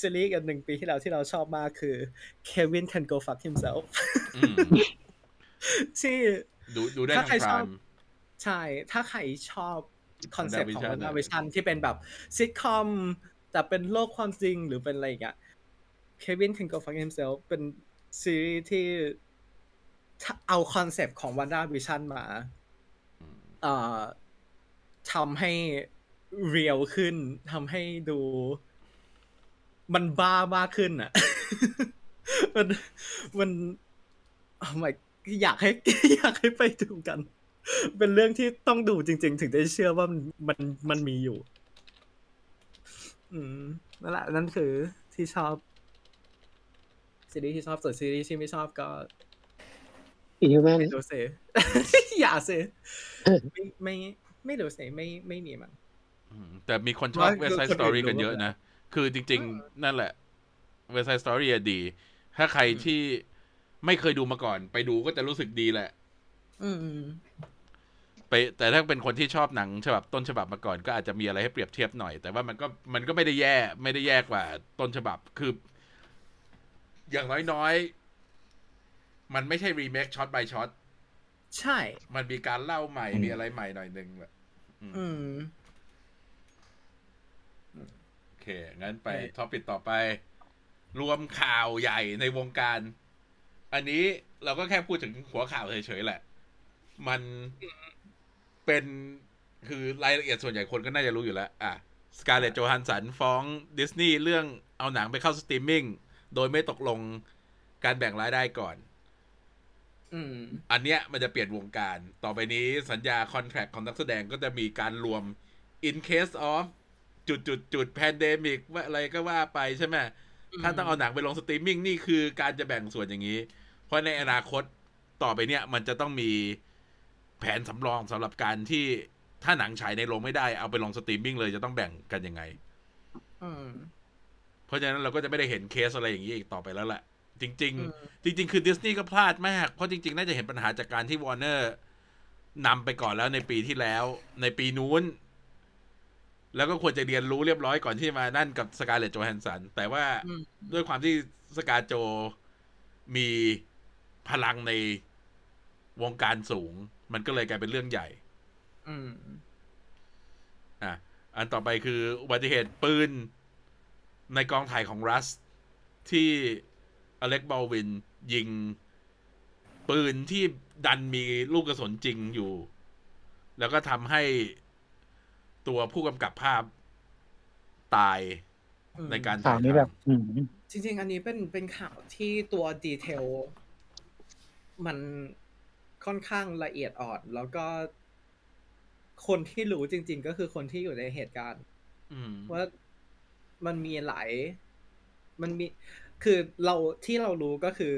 Speaker 2: ซีรีส์อันหนึ่งปีที่แล้วที่เราชอบมากคือ Kevin can go fuck himself
Speaker 1: อืม
Speaker 2: ที่
Speaker 1: ดูดูได้
Speaker 2: ถ้า
Speaker 1: ทาง
Speaker 2: ใคร
Speaker 1: พ
Speaker 2: ช
Speaker 1: รา
Speaker 2: อบ
Speaker 1: ม
Speaker 2: ใช่ ถ้าใครชอบ คอนเซ็ปต์ของ
Speaker 1: WandaVision
Speaker 2: WandaVision ที่เป็นแบบซิทคอมแต่เป็นโลกความจริงหรือเป็นอะไรอย่างเงี้ย Kevin can go fuck himself เป็นซีรีส์ที่ถ้าเอาคอนเซปต์ของ WandaVision มา
Speaker 1: อืม
Speaker 2: เอ่อทำให้ real ขึ้นทำให้ดู มันบ้ามากขึ้นอะ มันมัน oh my อยากให้อยากให้ไปดูกัน เป็นเรื่องที่ต้องดูจริง ๆ ถึงได้เชื่อว่ามันมันมันมีอยู่ อืมนั่นแหละนั่นคือที่ชอบ ซีรีส์ที่ชอบส่วนซีรีส์ที่ไม่ชอบก็
Speaker 3: อีฮิวแมน
Speaker 2: ไม่รู้สิอย่าสิไม่ไม่ไม่รู้สิไม่ไม่มีมัน
Speaker 1: อืมแต่มีคนชอบ
Speaker 2: ว่า
Speaker 1: West Side Story
Speaker 2: คนอื่
Speaker 1: นรู้กันเยอะก
Speaker 2: ว่า
Speaker 1: นะ คือจริง ๆ นั่นแหละ West Side Story ดี ถ้าใครที่ไม่เคยดูมาก่อน ไปดูก็จะรู้สึกดีแหละ
Speaker 2: อืม
Speaker 1: ไปแต่ถ้าเป็นคนที่ชอบหนังฉบับต้นฉบับมาก่อนก็อาจจะมีอะไรให้เปรียบเทียบหน่อย แต่ว่ามันก็มันก็ไม่ได้แย่ไม่ได้แย่กว่าต้นฉบับคือ อย่างน้อยๆ มันไม่ใช่รีเมคช็อต by ช็อต
Speaker 2: ใช่
Speaker 1: มันมีการเล่าใหม่
Speaker 4: อืม
Speaker 1: มีอะไรใหม่หน่อยหนึ่งแหละอืม
Speaker 2: อืม
Speaker 1: โอเค งั้นไป
Speaker 2: โอเค
Speaker 1: topic ต่อไป รวมข่าวใหญ่ในวงการ อันนี้เราก็แค่พูดถึงหัวข่าวเฉยๆแหละ มัน เป็นคือรายละเอียดส่วนใหญ่คนก็น่าจะรู้อยู่แล้ว อะ Scarlett Johansson ฟ้องดิสนีย์เรื่องเอาหนังไปเข้าสตรีมมิ่งโดยไม่ตกลงการแบ่งรายได้ก่อน
Speaker 2: อืม
Speaker 1: อันเนี้ยมันจะเปลี่ยนวงการ ต่อไปนี้สัญญาคอนแท c t ของนักแสดงก็จะมีการรวม in case of จุดจุดจุด pandemic ว่าอะไรก็ว่าไปใช่ไหม
Speaker 2: อืม
Speaker 1: ถ้าต้องเอาหนังไปลงสตรีมมิ่งนี่คือการจะแบ่งส่วนอย่างนี้ เพราะในอนาคตต่อไปเนี่ย มันจะต้องมี แผนสำรองสำหรับการที่ถ้าหนังฉายในโรงไม่ได้เอาไปลงสตรีมมิ่งเลยจะต้องแบ่งกันยังไง
Speaker 2: อืม
Speaker 1: เพราะฉะนั้นเราก็จะไม่ได้เห็นเคสอะไรอย่างนี้อีกต่อไปแล้วแหละ จริง
Speaker 2: อืม
Speaker 1: ๆจริง ๆ คือดิสนีย์ก็พลาดมาก เพราะจริง ๆ น่าจะเห็นปัญหาจากการที่วอร์เนอร์นำไปก่อนแล้วในปีที่แล้ว ในปีนู้น แล้วก็ควรจะเรียนรู้เรียบร้อยก่อนที่มานั่นกับ Scarlett Johansson แต่ว่า
Speaker 2: อืม
Speaker 1: ด้วยความที่สกาโจมีพลังในวงการสูง มันก็เลยกลายเป็นเรื่องใหญ่
Speaker 2: อืม
Speaker 1: อะ อันต่อไปคืออุบัติเหตุปืน ในกองถ่ายของรัส ที่อเล็กบอลวิน ยิง ปืนที่ดันมีลูกกระสุนจริงอยู่ แล้วก็ทำให้ตัวผู้กำกับภาพตาย
Speaker 2: อืม
Speaker 1: ในการ
Speaker 3: ข่า
Speaker 1: ถ่า
Speaker 3: วยนี้แบบอืม
Speaker 2: จริง ๆ อันนี้เป็นเป็นข่าวที่ตัวดีเทล มัน ค่อนข้างละเอียดอ่อนแล้วก็ คนที่รู้จริง ๆ ก็คือคนที่อยู่ในเหตุการณ์
Speaker 1: อืม
Speaker 2: ว่ามันมีหลายมันมีคือเราที่เรารู้ก็คือ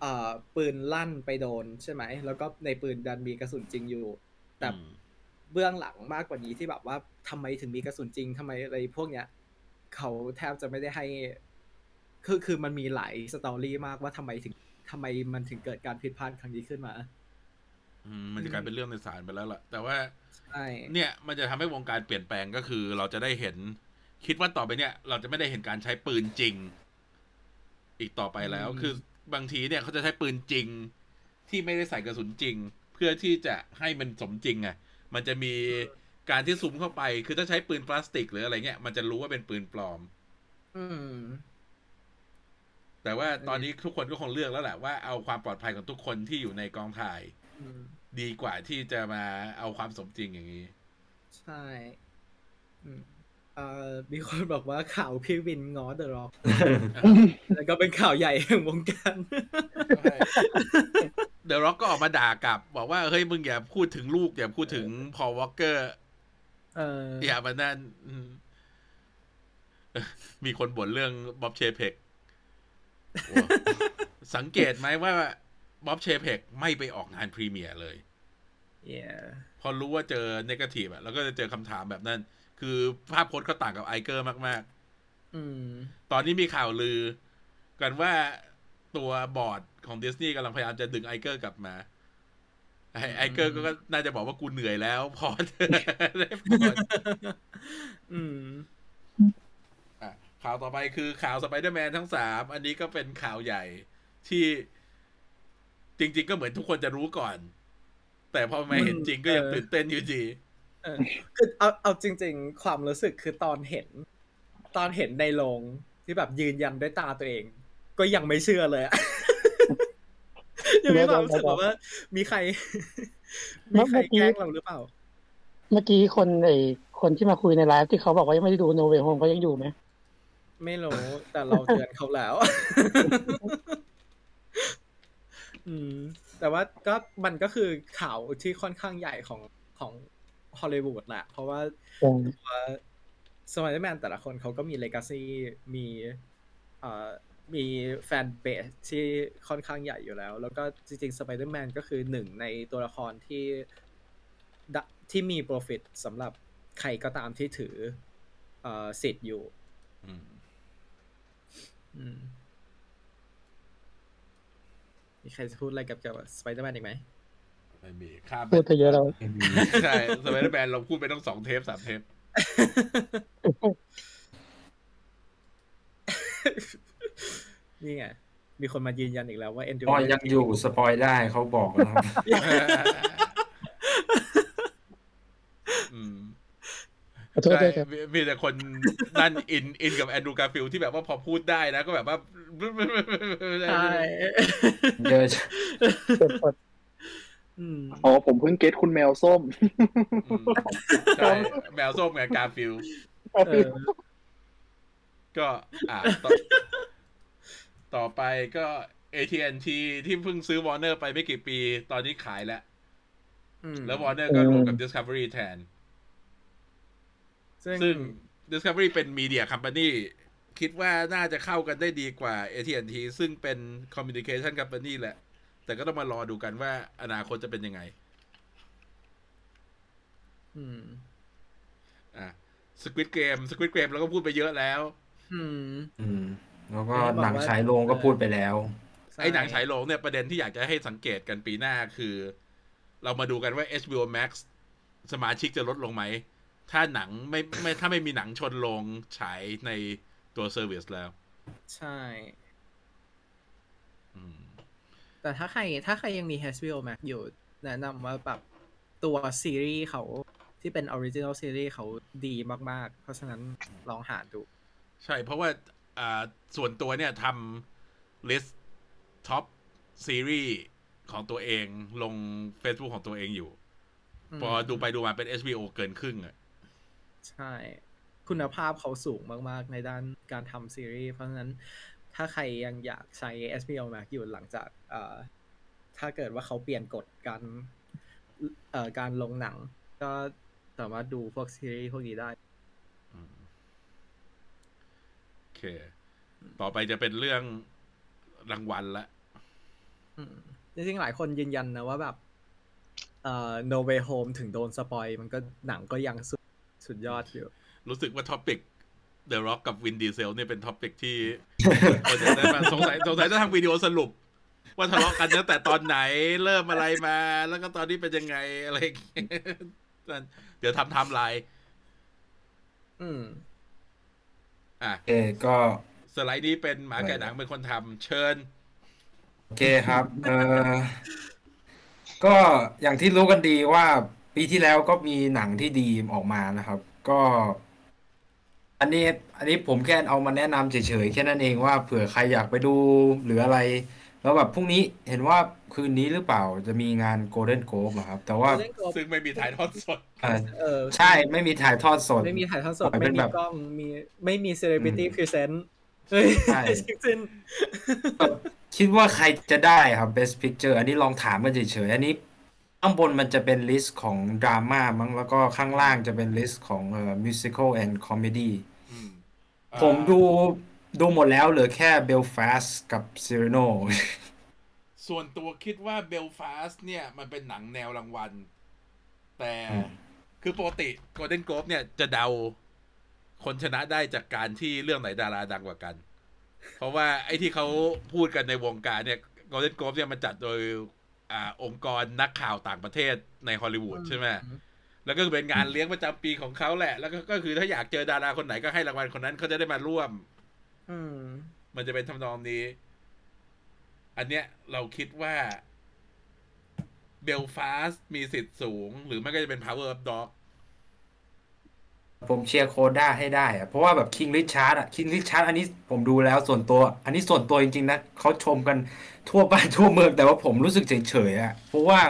Speaker 2: เอ่อปืนลั่นไปโดนใช่ไหม แล้วก็ในปืนดันมีกระสุนจริงอยู่ แต่
Speaker 1: อืม
Speaker 2: เบื้องหลังมากกว่านี้ที่แบบว่าทำไมถึงมีกระสุนจริงทำไมอะไรพวกเนี้ย เขาแทบจะไม่ได้ให้ คือคือมันมีหลายสตอรี่มากว่าทำไมถึง ทำไมมันถึงเกิดการผิดพลาดครั้งนี้ขึ้นมา
Speaker 1: อืมมันจะกลายเป็นเรื่องในศาลไปแล้วล่ะ แต่ว่า
Speaker 2: ใช่
Speaker 1: เนี่ยมันจะทำให้วงการเปลี่ยนแปลงก็คือ เราจะได้เห็น คิดว่าต่อไปเนี่ย เราจะไม่ได้เห็นการใช้ปืนจริง อีกต่อไปแล้ว คือบางทีเนี่ยเขาจะใช้ปืนจริง ที่ไม่ได้ใส่กระสุนจริง เพื่อที่จะให้มันสมจริงไงมันจะมีการที่ซูมเข้าไป คือถ้าใช้ปืนพลาสติกหรืออะไรเงี้ยมันจะรู้ว่าเป็นปืนปลอม
Speaker 2: อืม
Speaker 1: แต่ว่าตอนนี้ทุกคนก็คงเลือกแล้วแหละว่าเอาความปลอดภัยของทุกคนที่อยู่ในกองถ่าย
Speaker 2: อืม
Speaker 1: ดีกว่าที่จะมาเอาความสมจริงอย่างนี้
Speaker 2: ใช่อืมเอ่อมีคนบอกว่าข่าวพี่วินง้อเดอะร็อกแล้วก็เป็นข่าวใหญ่แห่งวงการ
Speaker 1: เดอะร็อกก็ออกมาด่ากลับ บอกว่าเฮ้ยมึงอย่าพูดถึงลูก อย่าพูดถึง Paul Walker เอ
Speaker 2: ออ
Speaker 1: ย่ามานั่นอืมเอ่อมีคนบ่นเรื่อง Bob Chapek โอ้ สังเกตไหมว่า Bob Chapek ไม่ไปออกงาน premiere เลย
Speaker 2: yeah
Speaker 1: พอรู้ว่าเจอ negative อะแล้วก็จะเจอคำถามแบบนั้น คือภาพพจน์เขาต่างกับ Iger มาก
Speaker 2: อืม
Speaker 1: ๆตอนนี้มีข่าวลือ กันว่าตัวบอร์ดของดิสนีย์กำลังพยายามจะดึง Iger กลับมา ไอ Iger ก็น่าจะบอกว่ากูเหนื่อยแล้ว พอเถอะได้โปรด
Speaker 2: อืม
Speaker 1: อะ ข่าวต่อไปคือข่าวสไปเดอร์แมนทั้งสามอันนี้ก็เป็นข่าวใหญ่ที่จริง ๆ ก็เหมือนทุกคนจะรู้ก่อน แต่พอมาเห็นจริงก็ยัง
Speaker 2: เออ
Speaker 1: ตื่นเต้นอยู่ดี
Speaker 2: เออคือเอาเอาจริง ๆ ความรู้สึกคือตอนเห็น ตอนเห็นในโรงที่แบบยืนยันด้วยตาตัวเอง ก็ยังไม่เชื่อเลยอะยังมีความรู้สึกแบบว่า มีใคร มีใครแกล้งเราหรือเปล่า
Speaker 3: เมื่อกี้คนไอ้คนที่มาคุยในไลฟ์ที่เขาบอกว่ายังไม่ได้ดูโนเว y h โฮมเขายังอยู่ไหม
Speaker 2: ไม่รู้ แต่เราเตือนเขาแล้ว อืม แต่ว่าก็มันก็คือข่าวที่ค่อนข้างใหญ่ของของฮอลลีวูดแหละ เพราะว่า
Speaker 3: อืม
Speaker 2: ตัวสไปเดอร์แมนแต่ละคนเขาก็มี legacy มีเอ่อมี fanbase ที่ค่อนข้างใหญ่อยู่แล้ว แล้วก็จริงๆสไปเดอร์แมนก็คือหนึ่งในตัวละครที่ดะที่มี profit สำหรับใครก็ตามที่ถือเอ่อสิทธิ์อยู่
Speaker 1: อื ม
Speaker 2: อืมมีใครจะพูดอะไรกับเกี่ยวกับสไปเดอร์แมนอีกไหม
Speaker 1: ไม่มีข้ามไป
Speaker 3: พูดไปเยอะแล้ว
Speaker 1: ใช่สไปเดอร์แมนเราพูดไปต้องสองเทปสามเทป
Speaker 2: นี่ไงมีคนมายืนยันอีกแล้วว่าแอนดรูว์
Speaker 4: อ๋อยังอยู่ spoil ได้เขาบอกนะครับ
Speaker 1: อืม
Speaker 3: ขอโทษ
Speaker 1: ใช่
Speaker 3: ด้วยครับ
Speaker 1: มีมีแต่คนนั่นอินอินกับแอนดรูการ์ฟิลที่แบบว่าพอพูดได้นะ ก็แบบว่า
Speaker 2: ใช่
Speaker 4: เยอะ
Speaker 3: กดกด
Speaker 2: อืม
Speaker 5: อ๋อผมเพิ่ง get คุณแมวส้ม
Speaker 1: อืมใช่แมวส้มกับการ์ฟิล
Speaker 2: เออ
Speaker 1: ก็อ่าต่อต่อไปก็ AT&T ที่เพิ่งซื้อ Warner ไปไม่กี่ปี ตอนนี้ขายแล้ว
Speaker 2: อืม
Speaker 1: แล้ว Warner ก็รวมกับ Discovery แทน
Speaker 2: ซึ่ง
Speaker 1: ซึ่ง Discovery เป็น Media Company คิดว่าน่าจะเข้ากันได้ดีกว่า AT&T ซึ่งเป็น Communication Company แหละ แต่ก็ต้องมารอดูกันว่าอนาคตจะเป็นยังไง
Speaker 2: อืม
Speaker 1: อะ Squid Game Squid Game เราก็พูดไปเยอะแล้ว
Speaker 2: อืม
Speaker 4: อืม แล้วก็
Speaker 2: ไม่ได้บอกว่า
Speaker 4: หนังฉายโรงก็พูดไปแล้ว
Speaker 2: ใช่
Speaker 1: ไอ้หนังฉายโรงเนี่ยประเด็นที่อยากจะให้สังเกตกันปีหน้าคือ เรามาดูกันว่า HBO Max สมาชิกจะลดลงไหม ถ้าหนังไม่ไม่ถ้าไม่มีหนังชนโรงฉายในตัว service แล้ว
Speaker 2: ใช่
Speaker 1: อืม
Speaker 2: แต่ถ้าใคร ถ้าใครยังมี HBO Max อยู่ แนะนำว่าแบบตัวซีรีส์เขาที่เป็นออริจิน l ลซีรีส์เขาดีมาก ๆ เพราะฉะนั้นลองหาดู
Speaker 1: ใช่ เพราะว่าอ่าส่วนตัวเนี่ยทำ list top ซีรีส์ของตัวเองลง Facebook ของตัวเองอยู่
Speaker 2: อืม
Speaker 1: พอดูไปดูมาเป็น HBO เกินครึ่งอะ
Speaker 2: ใช่ คุณภาพเขาสูงมากๆ ในด้านการทำซีรีส์ เพราะฉะนั้นถ้าใครยังอยากใช้ HBO Max อยู่หลังจากถ้าเกิดว่าเขาเปลี่ยนกฎการการลงหนัง ก็สามารถดูพวกซีรีส์พวกนี้ได้
Speaker 1: โอเค ต่อไปจะเป็นเรื่องรางวัลละ
Speaker 2: จริงๆ หลายคนยืนยันนะว่าแบบ เอ่อ No Way Home ถึงโดน spoil มันก็หนังก็ยังสุด สุดยอดอยู่
Speaker 1: รู้สึกว่า topic The Rock กับ Vin Diesel เนี่ยเป็น topic ที่คนจะได้มาสงสัยสงสัยจะทำวิดีโอสรุป ว่าทะเลาะกันตั้งแต่ตอนไหนเริ่มอะไรมา แล้วก็ตอนนี้เป็นยังไงอะไรอย่างเงี้ยเดี๋ยวทำไทม์ไลน์
Speaker 2: อืม
Speaker 1: อะ
Speaker 4: โอเคก็
Speaker 1: สไลด์นี้เป็นหมาแก่หนังเป็นคนทำเชิญ
Speaker 4: โอเคครับ เออก็อย่างที่รู้กันดีว่า ปีที่แล้วก็มีหนังที่ดีออกมานะครับ ก็ อันนี้ อันนี้ผมแค่เอามาแนะนำเฉยๆแค่นั้นเองว่าเผื่อใครอยากไปดูหรืออะไร แล้วแบบพรุ่งนี้เห็นว่าคืนนี้หรือเปล่าจะมีงาน Golden Globe อะครับ แต่ว่า
Speaker 2: Golden Globe
Speaker 1: ซึ่งไม่มีถ่ายทอดสด
Speaker 4: เอ่อ
Speaker 2: เออ
Speaker 4: ใช่ไม่มีถ่ายทอดสด
Speaker 2: ไม่มีถ่ายทอดสด
Speaker 4: ปล่อยเป็
Speaker 2: ไม่มี
Speaker 4: แบบ
Speaker 2: กล้องมีไม่มี celebrity
Speaker 4: อืม
Speaker 2: present เฮ้ย
Speaker 4: ใช่
Speaker 2: จริง
Speaker 4: คิดว่าใครจะได้ครับ Best Picture อันนี้ลองถามกันเฉยๆอันนี้ ข้างบนมันจะเป็น list ของดราม่ามั้งแล้วก็ข้างล่างจะเป็น list ของเอ่อ musical and comedy
Speaker 1: อืม
Speaker 4: ผมดูดูหมดแล้วเหลือแค่ Belfast กับ Cyrano
Speaker 1: ส่วนตัวคิดว่าเบลฟาสเนี่ย มันเป็นหนังแนวรางวัล แต่
Speaker 4: อืม
Speaker 1: คือปกติ Golden Globe เนี่ยจะเดาคนชนะได้จากการที่เรื่องไหนดาราดังกว่ากัน เพราะว่าไอ้ที่เขาพูดกันในวงการเนี่ย Golden Globe เนี่ยมันจัดโดย อ่าองค์กรนักข่าวต่างประเทศในฮอลลีวูดใช่ไหมแล้วก็เป็นงานเลี้ยงประจำปีของเขาแหละ แล้วก็ก็คือถ้าอยากเจอดาราคนไหนก็ให้รางวัลคนนั้นเขาจะได้มาร่วม
Speaker 2: ๆอืม
Speaker 1: มันจะเป็นทำนองนี้ อันเนี้ยเราคิดว่าเบลฟาสมีสิทธิ์สูง หรือไม่ก็จะเป็น Power of Dog
Speaker 4: ผมเชียร์ CODA ให้ได้อะเพราะว่าแบบ King Richard อะ King Richard อันนี้ผมดูแล้วส่วนตัว อันนี้ส่วนตัวจริงๆนะเขาชมกันทั่วบ้านทั่วเมืองแต่ว่าผมรู้สึกเฉยๆอะเพราะว่า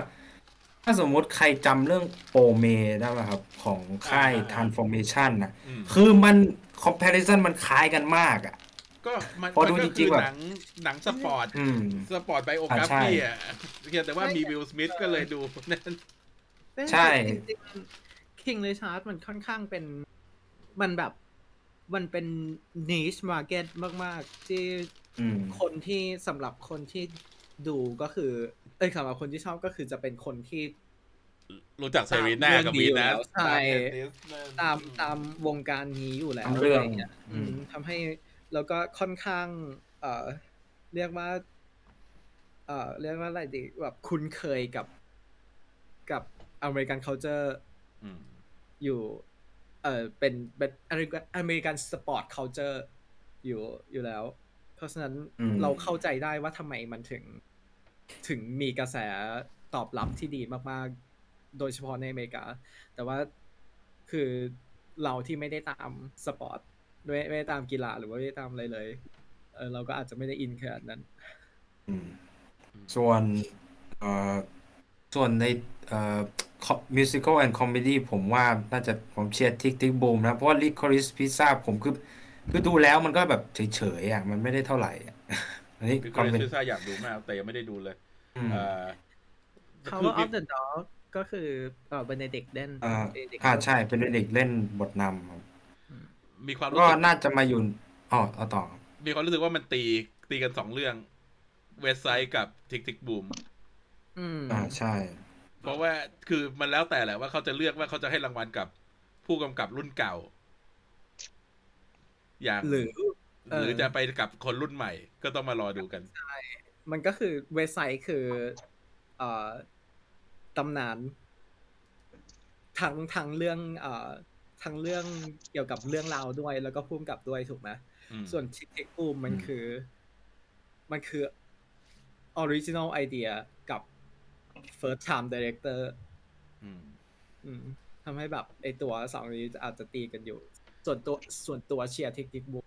Speaker 4: ถ้าสมมุติใครจำเรื่องโปรเมได้ไหมครับ ของค่าย
Speaker 1: อ่า
Speaker 4: Transformation นะ
Speaker 1: อืม
Speaker 4: คือมัน comparison มันคล้ายกันมากอะ
Speaker 1: ก็มัน
Speaker 4: พอ
Speaker 1: มัน
Speaker 4: ดู
Speaker 1: ก็คื
Speaker 4: ริ
Speaker 1: ง
Speaker 4: ๆแบบ
Speaker 1: หนังหนังสปอร์ต
Speaker 4: อืม
Speaker 1: สปอร์ตไบโอกรา
Speaker 4: อ่าใช่
Speaker 1: อะเพียงแต่ว่ามีวิลสมิธก็เลยดูนั่น
Speaker 4: ใช่
Speaker 2: King Richard มันค่อนข้างเป็นมันแบบมันเป็น niche market มาก ๆ ที่
Speaker 4: อืม
Speaker 2: คนที่สำหรับคนที่ดูก็คือ เอ้ยสำหรับคนที่ชอบก็คือจะเป็นคนที่
Speaker 1: รู้จักเซรีน่ากับ
Speaker 2: เรื่
Speaker 1: วี
Speaker 2: องดี
Speaker 1: นัส
Speaker 2: อยู่แล้วใช่ตามตามวงการนี้อยู่แล้ว
Speaker 4: ตามเรื่องอะ
Speaker 2: ไรงี้
Speaker 4: อืม
Speaker 2: อืมทำให้แล้วก็ค่อนข้าง เอ่อ เรียกว่า เอ่อ เรียกว่าอะไรดีแบบคุ้นเคยกับกับอเมริกัน culture
Speaker 1: อืม
Speaker 2: อยู่เออเป็นเป็นอเมริกันอเมริกันสปอร์ต culture อยู่อยู่แล้ว เพราะฉะนั้น
Speaker 4: อืม
Speaker 2: เราเข้าใจได้ว่าทำไมมันถึง ถึงมีกระแสตอบรับที่ดีมากๆ โดยเฉพาะในอเมริกา แต่ว่าคือเราที่ไม่ได้ตามสปอร์ตไม่ไม่ได้ตามกีฬาหรือว่าไม่ได้ตามอะไรเลยเออเราก็อาจจะไม่ได้อินขนาดนั้น
Speaker 4: อืมส่วนเอ่อส่วนในเอ่อ musical and comedy ผมว่าน่าจะผมเชียร์ทิกทิกบูมนะ เพราะว่า Licorice Pizza ผมคือคือดูแล้วมันก็แบบเฉยๆอะมันไม่ได้เท่าไหร่อะอันนี้
Speaker 1: พี่
Speaker 4: ค
Speaker 1: ก็
Speaker 4: วาม
Speaker 1: เลย
Speaker 4: เป็น
Speaker 1: ชื่อซ่าอยากดูมากแต่ยังไม่ได้ดูเลย
Speaker 4: อืม
Speaker 1: เอ่อ
Speaker 2: Power of the Dog ก็คือเออเบเนดิกเล่น
Speaker 4: อ่า
Speaker 2: Benedict
Speaker 4: อ่าใช่เป็นเด็กเล่นบทนำครับ
Speaker 1: มีความรู้
Speaker 4: ก็
Speaker 1: สึก
Speaker 4: น่าจะมาอยู่อ๋อเอาต่อ
Speaker 1: มีความรู้สึกว่ามันตีตีกันสองเรื่องเวสไซด์กับทิกทิกบูม
Speaker 2: อืม
Speaker 4: อ่าใช่
Speaker 1: เพราะว่าคือมันแล้วแต่แหละว่าเขาจะเลือกว่าเขาจะให้รางวัลกับผู้กำกับรุ่นเก่า อย่าง
Speaker 2: หรือเออ
Speaker 1: หรือจะไปกับคนรุ่นใหม่ ก็ต้องมารอดูกัน
Speaker 2: มันก็คือเว็บไซต์คือเอ่อตำนานทั้งทั้งเรื่องเอ่อทั้งเรื่องเกี่ยวกับเรื่องราวด้วย แล้วก็พุ่มกับด้วยถูกไหม
Speaker 1: อืม
Speaker 2: ส่วนชิคเก็บูมมัน
Speaker 4: อืม
Speaker 2: คือ มันคือออริจิน l ลไอเดียกับ first time director
Speaker 1: อืม
Speaker 2: อืมทำให้แบบไอ้ตัวสองนี้อาจจะตีกันอยู่ ส่วนตัวส่วนตัวเชียร์ Tick, Tick... Boom!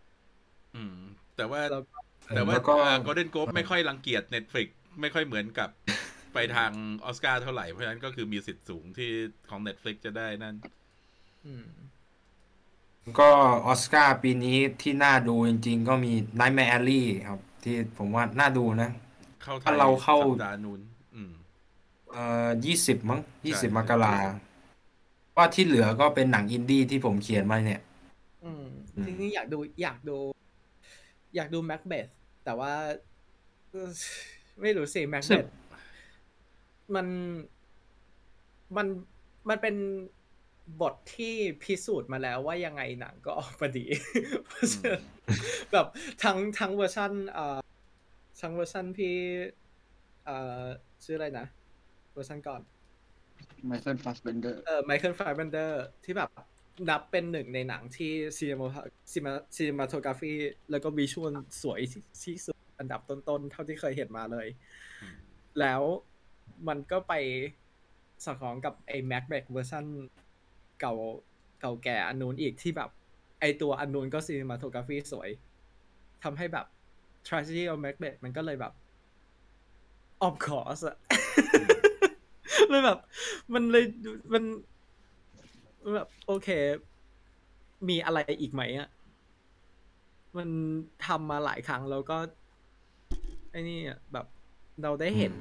Speaker 1: อืมแต่ว่า
Speaker 2: แล้วก็
Speaker 1: แต่ว่า
Speaker 4: แล้วก็
Speaker 1: Golden Globe ไม่ค่อยรังเกียจ Netflix ไม่ค่อยเหมือนกับไปทางออสการ์เท่าไหร่ เพราะฉะนั้นก็คือมีสิทธิ์สูงที่ของ Netflix จะได้นั่น
Speaker 2: อืม
Speaker 4: ก็ออสการ์ปีนี้ที่น่าดูจริง ๆ ก็มี Nightmare Alley ครับ ที่ผมว่าน่าดูนะ
Speaker 1: เข้าไทย
Speaker 4: ถ้าเราเข้า
Speaker 1: สัปดาห์นู้นอืม
Speaker 4: เอ่อยี่สิบมั้งยี่สิบ
Speaker 1: ใช่
Speaker 4: มกราว่าที่เหลือก็เป็นหนังอินดี้ที่ผมเขียนมาเนี่ย
Speaker 2: อืม
Speaker 4: อืม
Speaker 2: จริงๆอยากดูอยากดู อยากดู Macbeth แต่ว่าเอ่อไม่รู้สิ Macbeth มันมันมันเป็นบทที่พิสูจน์มาแล้วว่ายังไงหนังก็ออกมาดีเพราะฉะนั้นแบบทั้งทั้งเวอร์ชันเอ่อทั้งเวอร์ชันพี่เอ่อชื่ออะไรนะ เวอร์ชันก่อน
Speaker 6: ไมเคิลฟาสเบนเดอร์
Speaker 2: เออไมเคิลไฟเบนเดอร์ที่แบบนับเป็นหนึ่งในหนังที่ cinema ซีมา cinematography แล้วก็ visual สวยที่ที่สุดอันดับต้นๆ เท่าที่เคยเห็นมาเลย
Speaker 1: อืม
Speaker 2: แล้วมันก็ไปสอดคล้องกับไอ้ Macbeth เวอร์ชันเก่าเก่าแก่อันนู้นอีกที่แบบ ไอตัวอันนู้นก็ cinematography สวยทำให้แบบ tragedy of Macbeth มันก็เลยแบบ of course อะ เลยแบบ มันเลยดูมันมันแบบโอเค มีอะไรอีกไหมอะมันทำมาหลายครั้งแล้วก็ไอ้นี่อะแบบเราได้เห็น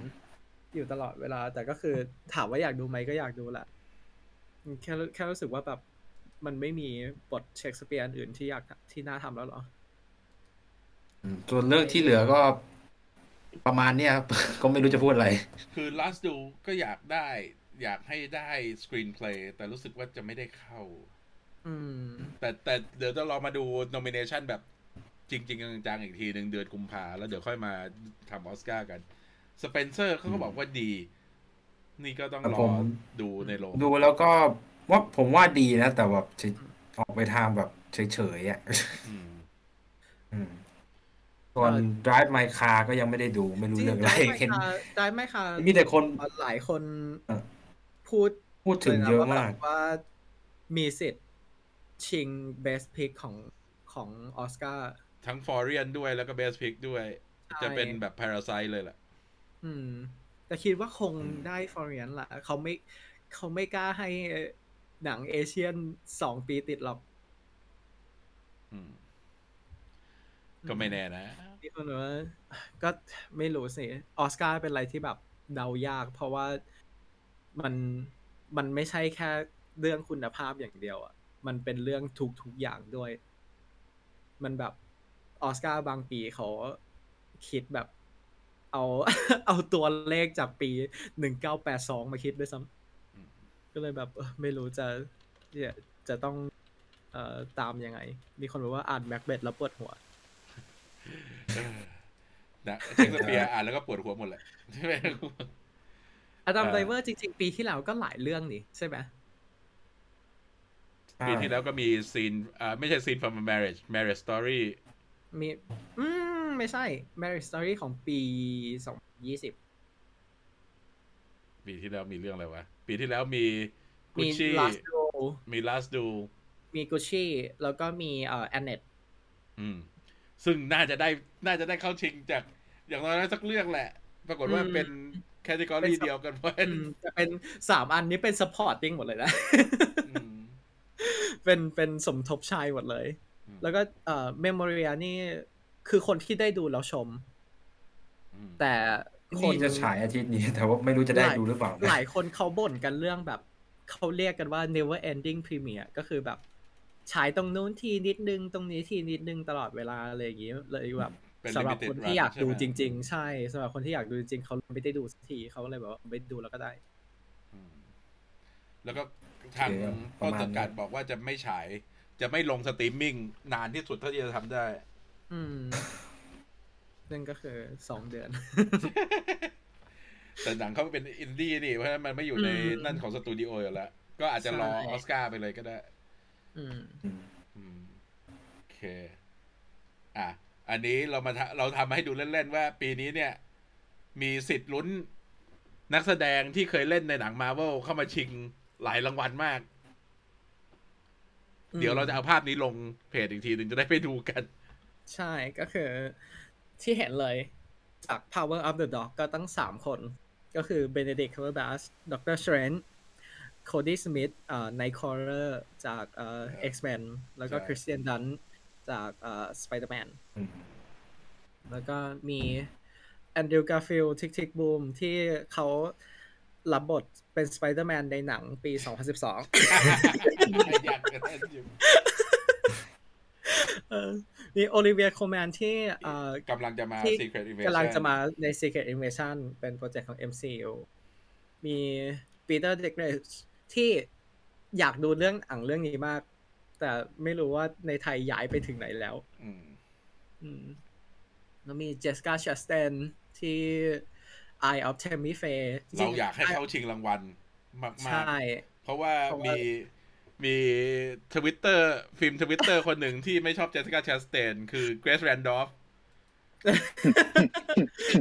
Speaker 2: อยู่ตลอดเวลา แต่ก็คือถามว่าอยากดูไหมก็อยากดูแหละแค่รู้แค่รู้สึกว่าแบบ มันไม่มีบทเชคสเปียร์อันอื่นที่อยากที่น่าทำแล้วเหรอ
Speaker 4: อืมส่วนเรื่องที่เหลือก็ ประมาณเนี้ยครับ ก็ไม่รู้จะพูดอะไร
Speaker 1: คือ last ดูก็อยากได้ อยากให้ได้ screenplay แต่รู้สึกว่าจะไม่ได้เข้า
Speaker 2: อืม
Speaker 1: แต่แต่เดี๋ยวจะรอมาดู nomination แบบจริง ๆ จังๆอีกทีหนึ่งเดือนกุมภาแล้วเดี๋ยวค่อยมาทำออสการ์กัน สเปนเซอร์เขาก็บอกว่าดี นี่ก็ต้องร
Speaker 4: ผ
Speaker 1: อ
Speaker 4: ม
Speaker 1: ดูในโรง
Speaker 4: ดูแล้วก็ว่าผมว่าดีนะ แต่แบบเฉยออกไปทางแบบเฉยๆอะ
Speaker 1: อืม
Speaker 4: อืม ส่วน Drive My Car ก็ยังไม่ได้ดูไม่รู้
Speaker 2: จริง
Speaker 4: เรื่องอะไร
Speaker 2: ได้ไหม
Speaker 4: เห็น
Speaker 2: คะได้ไหมคะ
Speaker 4: มีแต่คน
Speaker 2: หลายคน
Speaker 4: เออ
Speaker 2: พูด
Speaker 4: พูดถึงเยอะ
Speaker 2: ลน
Speaker 4: มาก
Speaker 2: แบบว่ามีสิทธิ์ชิง Best Pick ของของออสการ์
Speaker 1: ทั้งฟอร์เรียนด้วยแล้วก็เบสพิกด้วย
Speaker 2: ใช่
Speaker 1: จะเป็นแบบพาราไซเลยแหละ
Speaker 2: อืม แต่คิดว่าคงได้ฟอร์เรียนละเขาไม่เขาไม่กล้าให้หนังเอเชียนสองปีติดหรอก
Speaker 1: อืม ก็ไม่แน่นะ
Speaker 2: มีคนบอกว่าก็ไม่รู้สิออสการ์เป็นอะไรที่แบบเดายาก เพราะว่ามันมันไม่ใช่แค่เรื่องคุณภาพอย่างเดียวอะมันเป็นเรื่องทุกทุกอย่างด้วย มันแบบออสการ์บางปีเขาคิดแบบ เอา เอาตัวเลขจากปีหนึ่งเก้าแปดสองมาคิดด้วยซ้ำก็เลยแบบไม่รู้จะจะจะต้องเอ่อตามยังไง มีคนบอกว่าอ่าน Macbeth แล้วปวดหัว
Speaker 1: นะเชคสเปียร์อ่านแล้วก็ปวดหัวหมดแหละใช่ไหม
Speaker 2: อดัม
Speaker 1: เอ่อ
Speaker 2: ไดรเวอร์จริง ๆ ปีที่แล้วก็หลายเรื่องนี่ใช่ไหม
Speaker 1: ปีที่แล้วก็มี Scenes อ่าไม่ใช่ Scenes from a Marriage Marriage Story
Speaker 2: มีอืมไม่ใช่ Marriage Story ของปีสองยี่สิบ
Speaker 1: ปีที่แล้วมีเรื่องอะไรวะ ปีที่แล้วมีกุ
Speaker 2: มี
Speaker 1: ชชี่
Speaker 2: Last Duel
Speaker 1: มี last do
Speaker 2: มีกุชชี่แล้วก็มีเอ่อ Annette อื
Speaker 1: ม ซึ่งน่าจะได้น่าจะได้เข้าชิงจากอย่างน้อยสักเรื่องแหละ ปรากฏว่าเป็น category เดียวกันเพราะ
Speaker 2: จะเป็นสามอันนี้เป็น supporting หมดเลยนะ
Speaker 1: อืม
Speaker 2: เป็นเป็นสมทบชายหมดเลย
Speaker 1: อืม
Speaker 2: แล้วก็เอ่อ Memoria นี่คือคนที่ได้ดูแล้วชม
Speaker 1: อืม
Speaker 2: แต่ค
Speaker 4: นี่
Speaker 2: น
Speaker 4: จะฉายอาทิตย์นี้ แต่ว่าไม่รู้จะได้
Speaker 2: หลาย
Speaker 4: ดูหรือเปล่า
Speaker 2: หลายคนเขาบ่นกันเรื่องแบบ เขาเรียกกันว่า never ending premiere ก็คือแบบ ฉายตรงนู้นทีนิดนึงตรงนี้ทีนิดนึงตลอดเวลาอะไรอย่างงี้เลยแบบ
Speaker 1: เป็น
Speaker 2: สำหรับ
Speaker 1: limited
Speaker 2: คนที่
Speaker 1: run
Speaker 2: อยากดู
Speaker 1: ใช่ไหม
Speaker 2: จริง ๆ ใช่สำหรับคนที่อยากดูจริงๆเขาไม่ได้ดูสักทีเขาเลยแบบว่าไม่ดูแล้วก็ได้
Speaker 1: อืมแล้วก็ทาง
Speaker 4: โอเคป
Speaker 1: ต้
Speaker 4: ระ
Speaker 1: น
Speaker 4: มาณ
Speaker 1: สังกัด
Speaker 4: นี้
Speaker 1: บอกว่าจะไม่ฉาย จะไม่ลงสตรีมมิ่งนานที่สุดเท่าที่จะทำได้
Speaker 2: อืมนั่นก็คือสองเดือน
Speaker 1: แต่หนังเขาเป็นอินดี้นี่เพราะฉะนั้นมันไม่อยู่ใน
Speaker 2: อืม
Speaker 1: นั่นของสตูดิโออยู่แล้ว ก็อาจจะรอ
Speaker 2: ใช่
Speaker 1: ออสการ์ไปเลยก็ได้
Speaker 2: อืม
Speaker 4: อืม
Speaker 1: อืมโอเค อะ อันนี้เรามาทะเราทำให้ดูเล่น ๆ ว่าปีนี้เนี่ย มีสิทธิ์ลุ้นนักแสดงที่เคยเล่นในหนังมาร์เวลเข้ามาชิงหลายรางวัลมาก
Speaker 2: อืม
Speaker 1: เดี๋ยวเราจะเอาภาพนี้ลงเพจอีกทีหนึ่งจะได้ไปดูกัน
Speaker 2: ใช่ก็คือ ที่เห็นเลยจาก Power of the Dog ก็ตั้งสามคน ก็คือ Benedict Cumberbatch Dr. Strange Cody Smith อ่า Nightcrawler จากเอ่อ X-Men แล้วก็
Speaker 1: ใช่
Speaker 2: Christian Dunst จากเอ่อ Spider-Man
Speaker 4: อืม
Speaker 2: แล้วก็มี Andrew Garfield Tick Tick Boom ที่เขารับบทเป็น Spider-Man ในหนังปี 2012
Speaker 1: อยากจะเล่นอยู่
Speaker 2: เออมี Olivia Colman ที่เอ่อ
Speaker 1: กำลังจะมา
Speaker 2: ที่
Speaker 1: Secret Invasion
Speaker 2: กำลังจะมาใน Secret Invasion เป็นโปรเจกต์ของ MCU มี Peter Dinklage ที่อยากดูเรื่องอ่งเรื่องนี้มาก แต่ไม่รู้ว่าในไทยย้ายไปถึงไหนแล้ว
Speaker 1: อืม
Speaker 2: อืมแล้วมี Jessica Chastain ที่ Eye of Tammy Faye
Speaker 1: เราอยากให้เขาชิงรางวัลมาก
Speaker 2: ใช่
Speaker 1: ๆเพราะว่า
Speaker 2: เพราะว่า
Speaker 1: มีมีทวิตเตอร์ film Twitter คนหนึ่งที่ไม่ชอบเจสสิก้าชาสเตนคือเกรซแรนดอฟ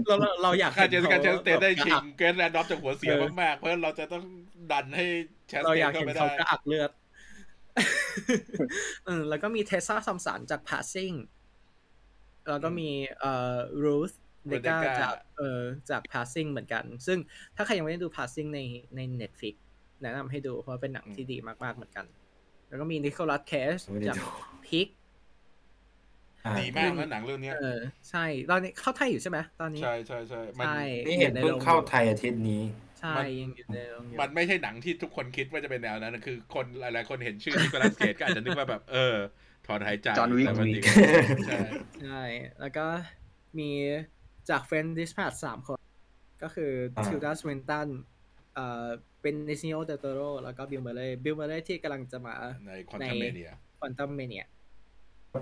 Speaker 2: เราเราเราอยาก
Speaker 1: ถ้าเจสสิก้าชาสเตนได้ชิง
Speaker 2: ง
Speaker 1: เกรซแรนดอฟจะหัวเสีย
Speaker 2: เออ
Speaker 1: มากๆ เพราะฉะนั้นเราจะต้องดันให้ชาส
Speaker 2: เรา
Speaker 1: เต
Speaker 2: อนยาก
Speaker 1: เข้า
Speaker 2: เห็น
Speaker 1: ไป
Speaker 2: เขา
Speaker 1: ได้
Speaker 2: กระอักเลือดเออแล้วก็มีเทสซาทอมป์สันจาก Passing แล้วก็มีเอ่อ Ruth เดกา
Speaker 1: Rebecca
Speaker 2: จากเอ่อจาก Passing เหมือนกัน ซึ่งถ้าใครยังไม่ได้ดู Passing ในใน Netflix แนะนำให้ดูเพราะว่าเป็นหนังที่ดีมากๆเหมือนกัน แล้วก็มีนิโคลัสเคช
Speaker 4: ไม่ได้
Speaker 2: จาก
Speaker 4: ดู
Speaker 2: พิก
Speaker 4: อ่า
Speaker 1: ดีมากนะหนังเรื่องเนี้ย
Speaker 2: เออใช่ตอนนี้เข้าไทยอยู่ใช่ไหมตอนนี้
Speaker 1: ใช่ใช่ใช่มัน
Speaker 2: ใช่
Speaker 4: นี่เห็นเพิ่งเข้าไทยอาทิตย์นี้
Speaker 2: ใช่
Speaker 1: มัน
Speaker 2: ยังอยู่ในโรงอยู่
Speaker 1: มันไม่ใช่หนังที่ทุกคนคิดว่าจะเป็นแนวนั้นนะคือคนหลายๆคนเห็นชื่อนิโคลัสเคจก็อาจจะนึกว่าแบบเออถอนหายใจ
Speaker 6: John Wick
Speaker 1: แต่มันจริงใช่
Speaker 2: ใช่แล้วก็มีจาก French Dispatch สามคน ก็คือ
Speaker 4: อ่า
Speaker 2: ทิลดาสวินตันเอ่อเบนิซิโอเดลโตโรแล้วก็บิลเมอร์เรย์บิลเมอร์เรย์ที่กำลังจะมา
Speaker 1: ใน
Speaker 2: Quantumania Quantumania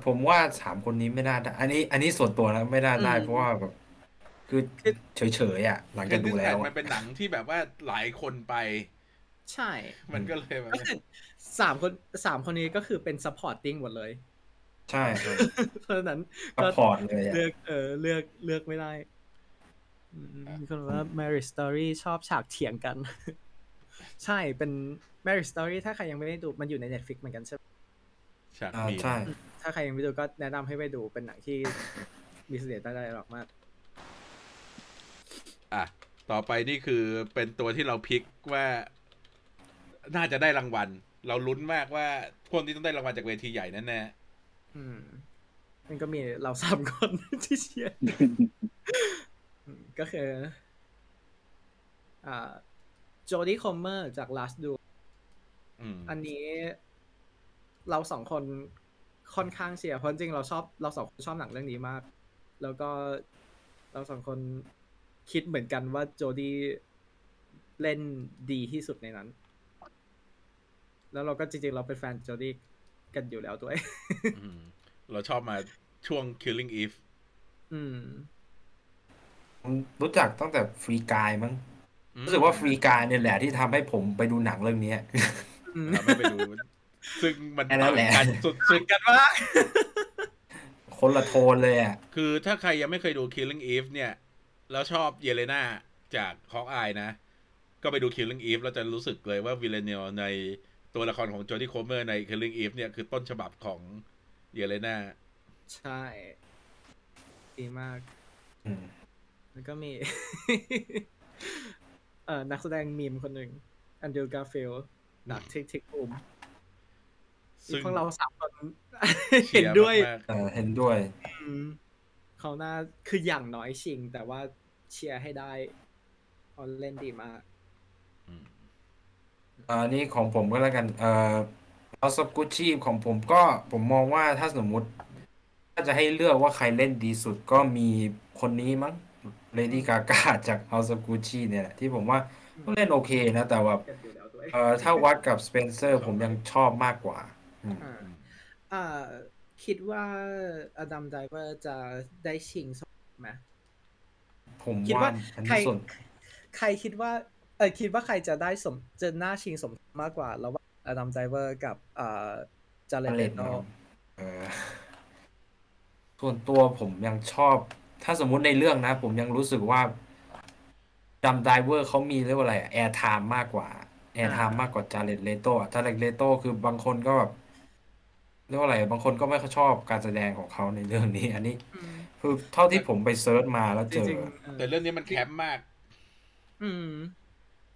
Speaker 4: ผมว่าสามคนนี้ไม่น่าได้ อันนี้ อันนี้ส่วนตัวนะไม่น่าได้
Speaker 2: อืม
Speaker 4: เพราะว่าแบบคือเฉยๆอะ หลังจากดูแล้ว
Speaker 1: มันเป็นหนังที่แบบว่าหลายคนไป
Speaker 2: ใช่
Speaker 1: มันก็เลยแบบ
Speaker 2: ก็คือสามคนสามคนนี้ก็คือเป็น supporting หมดเลย
Speaker 4: ใช่ครับ
Speaker 2: เพราะฉะนั้นก็
Speaker 4: support เลยอะ
Speaker 2: เลือกเออเลือกเลือกไม่ได้อืมมีคนบอกว่า Mary Story ชอบฉากเถียงกัน ใช่เป็น Mary Story ถ้าใครยังไม่ได้ดูมันอยู่ใน Netflix เหมือนกันใช่ไหม
Speaker 1: ฉาก
Speaker 4: อ่า
Speaker 1: มีม
Speaker 4: ใช่
Speaker 2: ถ้าใครยังไม่ดูก็แนะนำให้ไปดูเป็นหนังที่มีเสน่ห์ได้หรอกมาก
Speaker 1: อะ ต่อไปนี่คือเป็นตัวที่เราพิกว่า น่าจะได้รางวัล เราลุ้นมากว่าพวกนี้ต้องได้รางวัลจากเวทีใหญ่แน่แน่
Speaker 2: อืมมันก็มีเราสามคน ที่เชียร์อืมก็คือ อ่าโจดี้คอมเมอร์จาก Last d u
Speaker 1: ๆอืม
Speaker 2: อันนี้ เราสองคนค่อนข้างเชียร์เพราะจริงๆเราชอบเราสองคนชอบหนังเรื่องนี้มาก แล้วก็เราสองคนคิดเหมือนกันว่าโจดี้เล่นดีที่สุดในนั้น แล้วเราก็จริงๆ เราเป็นแฟนโจดี้กันอยู่แล้วด้วย
Speaker 1: อืมเราชอบมาช่วง Killing Eve
Speaker 2: อืม
Speaker 4: ผมรู้จักตั้งแต่ Free Guy มั้ง
Speaker 1: อืม
Speaker 4: รู้สึกว่า Free Guy เนี่ยแหละที่ทำให้ผมไปดูหนังเรื่องเนี้ย
Speaker 2: อืม
Speaker 1: เราไม่ไปดู ซึ่งมัน
Speaker 4: แค่นั้นแหละ
Speaker 1: ต่างกันสุด
Speaker 2: กันมาก
Speaker 4: คนละโทนเลยอะ
Speaker 1: ๆคือถ้าใครยังไม่เคยดู Killing Eve เนี่ย แล้วชอบเยเลนาจาก Hawkeye นะ ก็ไปดู Killing Eve แล้วจะรู้สึกเลยว่าวิลลาเนลในตัวละครของจอร์ดี้โคเมอร์ใน Killing Eve เนี่ย คือต้นฉบับของเยเลนา
Speaker 2: ใช่ ดีมาก
Speaker 4: อืม
Speaker 2: แล้วก็มี เอ่อ นักแสดงมีมคนหนึ่งแอนดรูว์การ์ฟิลด์จาก Tick Tick Boom
Speaker 1: ซึ่ง
Speaker 2: พวกเราสามคน
Speaker 1: ชี
Speaker 2: เห็น
Speaker 1: ร์
Speaker 2: ด้วย
Speaker 1: มาก
Speaker 4: เออเห็นด้วย
Speaker 2: อืมเขาน่าคืออย่างน้อยชิง แต่ว่าเชียร์ให้ได้เขาเล่นดีมาก
Speaker 1: ๆอืม
Speaker 4: อันนี้ของผมก็แล้วกัน เอ่อ House of Gucci ของผมก็ผมมองว่าถ้าสมมุติ ถ้าจะให้เลือกว่าใครเล่นดีสุดก็มีคนนี้มั้ง Lady Gaga จาก House of Gucci เนี่ยแหละที่ผมว่าก็เล่นโอเคนะ แต่ว่า
Speaker 2: เก็บอยู่แล้วด้วย
Speaker 4: เอ่อถ้าวัดกับ Spencer ผมยังชอบมากกว่า อืม
Speaker 2: อ่าอ่าคิดว่าอดัมไดรเวอร์จะได้ชิงสมไหม
Speaker 4: ผม
Speaker 2: คิด
Speaker 4: ว่า
Speaker 2: ว่า
Speaker 4: อัน
Speaker 2: ใคร
Speaker 4: นี้ส่วน
Speaker 2: ใครคิดว่าเออคิดว่าใครจะได้สมจะน่าชิงสมมากกว่าระหว่างอดัมไดรเวอร์กับอ่าจาเล
Speaker 4: อ
Speaker 2: น
Speaker 4: เล
Speaker 2: เล
Speaker 4: น
Speaker 2: โน
Speaker 4: เออส่วนตัวผมยังชอบ ถ้าสมมุติในเรื่องนะ ผมยังรู้สึกว่า Adam Driver เขามีเรียกว่าอะไร air time มากกว่า air time มากกว่า Jared Leto Jared Leto คือบางคนก็แบบ เรียกว่าอะไรบางคนก็ไม่ค่อยชอบการแสดงของเขาในเรื่องนี้ อันนี้คือเท่าที่ผมไป search มาแล้วเจอ
Speaker 2: ริงๆเออ
Speaker 1: แต่เรื่องนี้มันแคมป์มาก
Speaker 2: อืม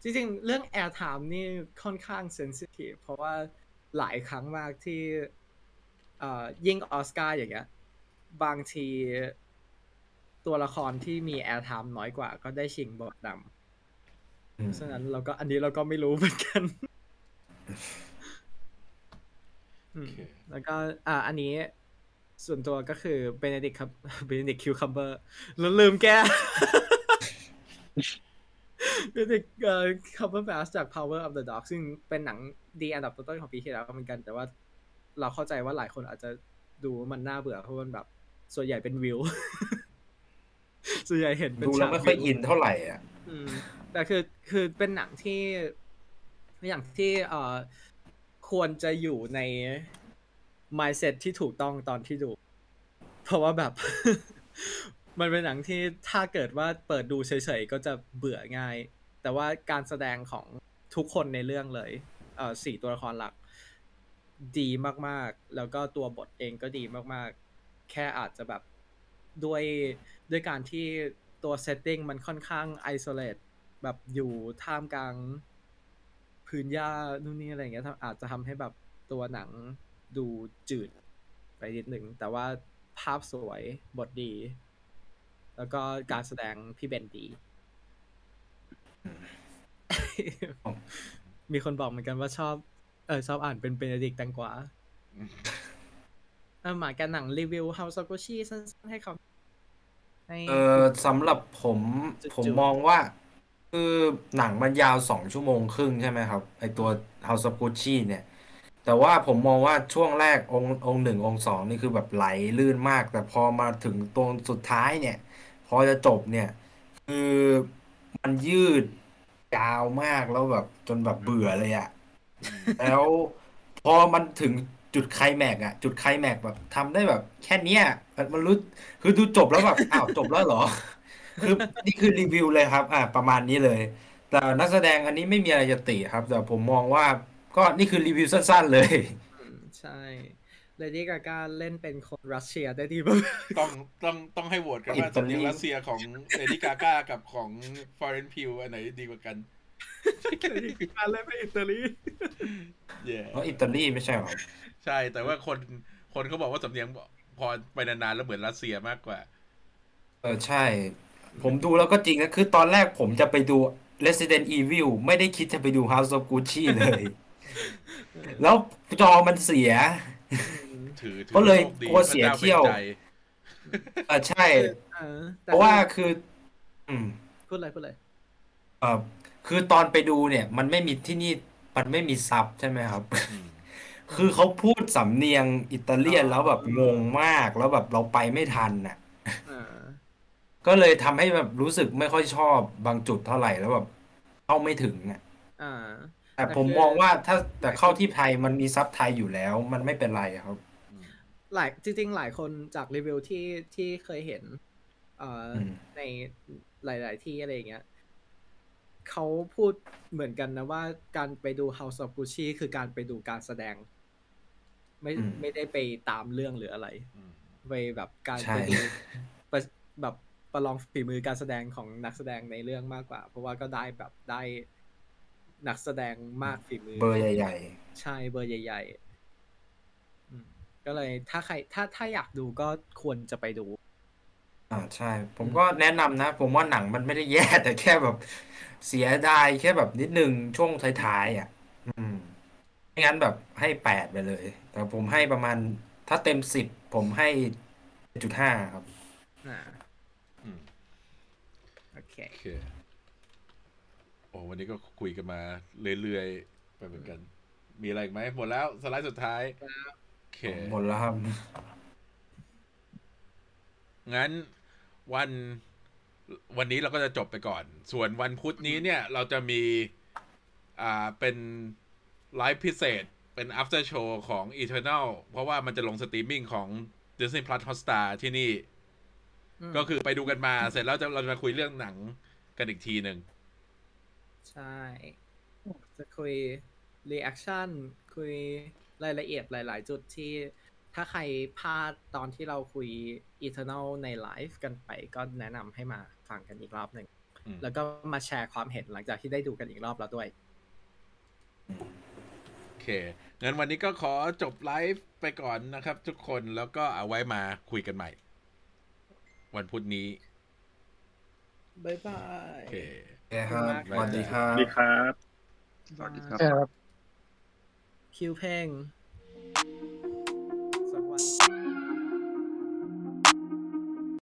Speaker 2: จริง ๆ เรื่อง Air Time นี่ค่อนข้าง sensitive เพราะว่าหลายครั้งมากที่เอ่อยิ่งออสการ์อย่างเงี้ย บางทีตัวละครที่มี Air Time น้อยกว่า ก็ได้ชิงบทนำ
Speaker 4: อืม
Speaker 2: ฉะนั้นเราก็อันนี้เราก็ไม่รู้เหมือนกันอืม
Speaker 1: โอเค
Speaker 2: แล้วก็อ่าอันนี้ส่วนตัวก็คือเบน e ดิกครับเบน e ดิกคิวคัมเบอร์แล้วลืมแก้เบน e ดิกเอ่อคัมเบอร์แบสจาก Power of the Dog ซึ่งเป็นหนังดีอันดับต้นๆของปีที่แล้วเหมือนกัน แต่ว่าเราเข้าใจว่าหลายคนอาจจะดูว่ามันน่าเบื่อเพราะมันแบบ ส่วนใหญ่เป็นวิว ส่วนใหญ่เห็นเป็น
Speaker 4: ดูแล้ว
Speaker 2: ฉาก
Speaker 4: ไม่ค่อย
Speaker 2: วิว
Speaker 4: อินเท่าไหร่อะ
Speaker 2: อืมแต่คือคือเป็นหนังที่อย่างที่เอ่อ ควรจะอยู่ใน mindset ที่ถูกต้องตอนที่ดู เพราะว่าแบบ มันเป็นหนังที่ถ้าเกิดว่าเปิดดูเฉยๆ ก็จะเบื่อง่าย แต่ว่าการแสดงของทุกคนในเรื่องเลยเอ่อสี่ตัวละครหลัก ดีมากๆ แล้วก็ตัวบทเองก็ดีมากๆ แค่อาจจะแบบด้วยด้วยการที่ตัว setting มันค่อนข้าง isolate แบบอยู่ท่ามกลาง พื้นหญ้านู่นนี่อะไรอย่างเงี้ยทำอาจจะทำให้แบบตัวหนังดูจืดไปนิดหนึ่ง แต่ว่าภาพสวยบทดี แล้วก็การแสดงพี่เบนดี มีคนบอกเหมือนกันว่าชอบ เออชอบอ่านเป็นเบนเดิกแตงกวาเออหมายกันหนังรีวิว House of Gucci สั้นๆให้เขาให้
Speaker 4: เออสำหรับผม
Speaker 2: จุดๆ
Speaker 4: ผมมองว่า คือหนังมันยาวสองชั่วโมงครึ่งใช่ไหมครับ ไอตัว House of Gucci เนี่ย แต่ว่าผมมองว่าช่วงแรกองค์องค์หนึ่งองค์สองนี่คือแบบไหลลื่นมาก แต่พอมาถึงตรงสุดท้ายเนี่ย พอจะจบเนี่ย คือมันยืดยาวมากแล้วแบบจนแบบเบื่อเลยอะแล้วพอมันถึงจุดไคลแม็กอะจุดไคลแม็กแบบทำได้แบบ แค่เนี้ยมันมันรู้คือดูจบแล้วแบบอ้าวจบแล้วเหรอ คือนี่คือรีวิวเลยครับ อ่าประมาณนี้เลย แต่นักแสดงอันนี้ไม่มีอะไรจะติครับ แต่ผมมองว่าก็นี่คือรีวิวสั้นๆเลย
Speaker 2: อืมใช่ Lady Gaga เล่นเป็นคนรัสเซียได้ดีมาก
Speaker 1: ต้องต้องต้องให้โหวตกันว่า
Speaker 4: อิตาลี
Speaker 1: สำเนียงรัสเซียของ Lady Gaga กับของ Florence Pugh อันไหนดีกว่ากัน
Speaker 2: Lady Gaga เล่นเป็นอิตาลี
Speaker 1: เย่
Speaker 4: เพราะอิตาลีไม่ใช่หรอ
Speaker 1: ใช่ แต่ว่าคนคนเขาบอกว่าสำเนียงพอไปนานๆแล้วเหมือนรัสเซียมากกว่า
Speaker 4: เออใช่ ผมดูแล้วก็จริงนะ คือตอนแรกผมจะไปดู Resident Evil ไม่ได้คิดจะไปดู House of Gucci เลย แล้วจอมันเสีย
Speaker 1: ถือถื
Speaker 4: ก็เลย
Speaker 1: โชคดี
Speaker 4: กลัวเสีย
Speaker 1: พระจ้า
Speaker 4: เที่ยว
Speaker 1: ป็นใจ
Speaker 4: เออใช่
Speaker 2: เออแต่
Speaker 4: เพราะว่าคือ อืม
Speaker 2: พูดเลยพูดเลย
Speaker 4: เออคือตอนไปดูเนี่ย มันไม่มีที่นี่มันไม่มีซับใช่ไหมครับ
Speaker 1: อืม
Speaker 4: คือเขาพูดสำเนียงอิตาเลียนแล้วแบบงงมากแล้วแบบเราไปไม่ทันน่ะ
Speaker 2: อ่า
Speaker 4: ก็เลยทำให้แบบรู้สึกไม่ค่อยชอบบางจุดเท่าไหร่แล้วแบบเข้าไม่ถึงอะ
Speaker 2: อ่า
Speaker 4: แต่
Speaker 2: แต่
Speaker 4: ผม
Speaker 2: คือ
Speaker 4: มองว่าถ้าแต่เข้าที่ไทยมันมีซับไทยอยู่แล้ว มันไม่เป็นไรอะครับ
Speaker 2: หลายจริง ๆ หลายคนจากรีวิวที่ที่เคยเห็น เอ่ออ
Speaker 4: ม
Speaker 2: ในหลาย ๆ ที่อะไรอย่างเงี้ยเขาพูดเหมือนกันนะว่าการไปดู House of Gucci คือการไปดูการแสดง ไม่ไม่ได้ไปตามเรื่องหรืออะไร
Speaker 1: อืม
Speaker 2: ไปแบบการ
Speaker 4: ใช่
Speaker 2: ไปดูประแบบ ประลองฝีมือการแสดงของนักแสดงในเรื่องมากกว่า เพราะว่าก็ได้แบบได้นักแสดงมากฝีมือ
Speaker 4: เบอร์ใหญ่
Speaker 2: ใช่เบอร์ใหญ่ๆอืมก็เลยถ้าใครถ้าถ้าอยากดูก็ควรจะไปดู
Speaker 4: ๆอ่าใช่ ผมก็แนะนำนะ ผมว่าหนังมันไม่ได้แย่ แต่แค่แบบเสียดายแค่แบบนิดนึงช่วงท้ายๆอะ อืมไม่งั้นแบบให้แปดไปเลย แต่ผมให้ประมาณถ้าเต็มสิบผมให้จุดห้าครับ
Speaker 2: อ่า
Speaker 1: อืม
Speaker 2: โอ เค
Speaker 1: โอเคโอ้วันนี้ก็คุยกันมาเรื่อยๆ ไปเหมือนกัน มีอะไรอีกไหมหมดแล้วสไลด์สุดท้ายโอเค
Speaker 4: หมดแล้วครับ
Speaker 1: งั้นวันวันนี้เราก็จะจบไปก่อน ส่วนวันพุธนี้เนี่ย เราจะมี อ่าเป็นไลฟ์พิเศษเป็น after show ของ Eternals เพราะว่ามันจะลงสตรีมมิ่งของ Disney Plus Hotstar ทีนี้
Speaker 2: อืม
Speaker 1: ก็คือไปดูกันมาเสร็จแล้วจะเราจะมาคุยเรื่องหนังกันอีกทีหนึ่ง
Speaker 2: ใช่ จะคุย reaction คุยรายละเอียดหลาย ๆ จุดที่ถ้าใครพลาดตอนที่เราคุย Eternal ในไลฟ์กันไปก็แนะนำให้มาฟังกันอีกรอบหนึ่ง
Speaker 1: อืม
Speaker 2: แล้วก็มาแชร์ความเห็นหลังจากที่ได้ดูกันอีกรอบแล้วด้วย
Speaker 1: โอเค งั้นวันนี้ก็ขอจบไลฟ์ไปก่อนนะครับทุกคนแล้วก็เอาไว้มาคุยกันใหม่ วันพุธนี้
Speaker 2: บ๊ายบาย
Speaker 1: โอเค
Speaker 4: โอเคครับสวัสดีครั
Speaker 5: สวั
Speaker 4: บ
Speaker 5: สดีครับ
Speaker 6: สวัสดีครับ
Speaker 3: เออ
Speaker 2: คิวเพลง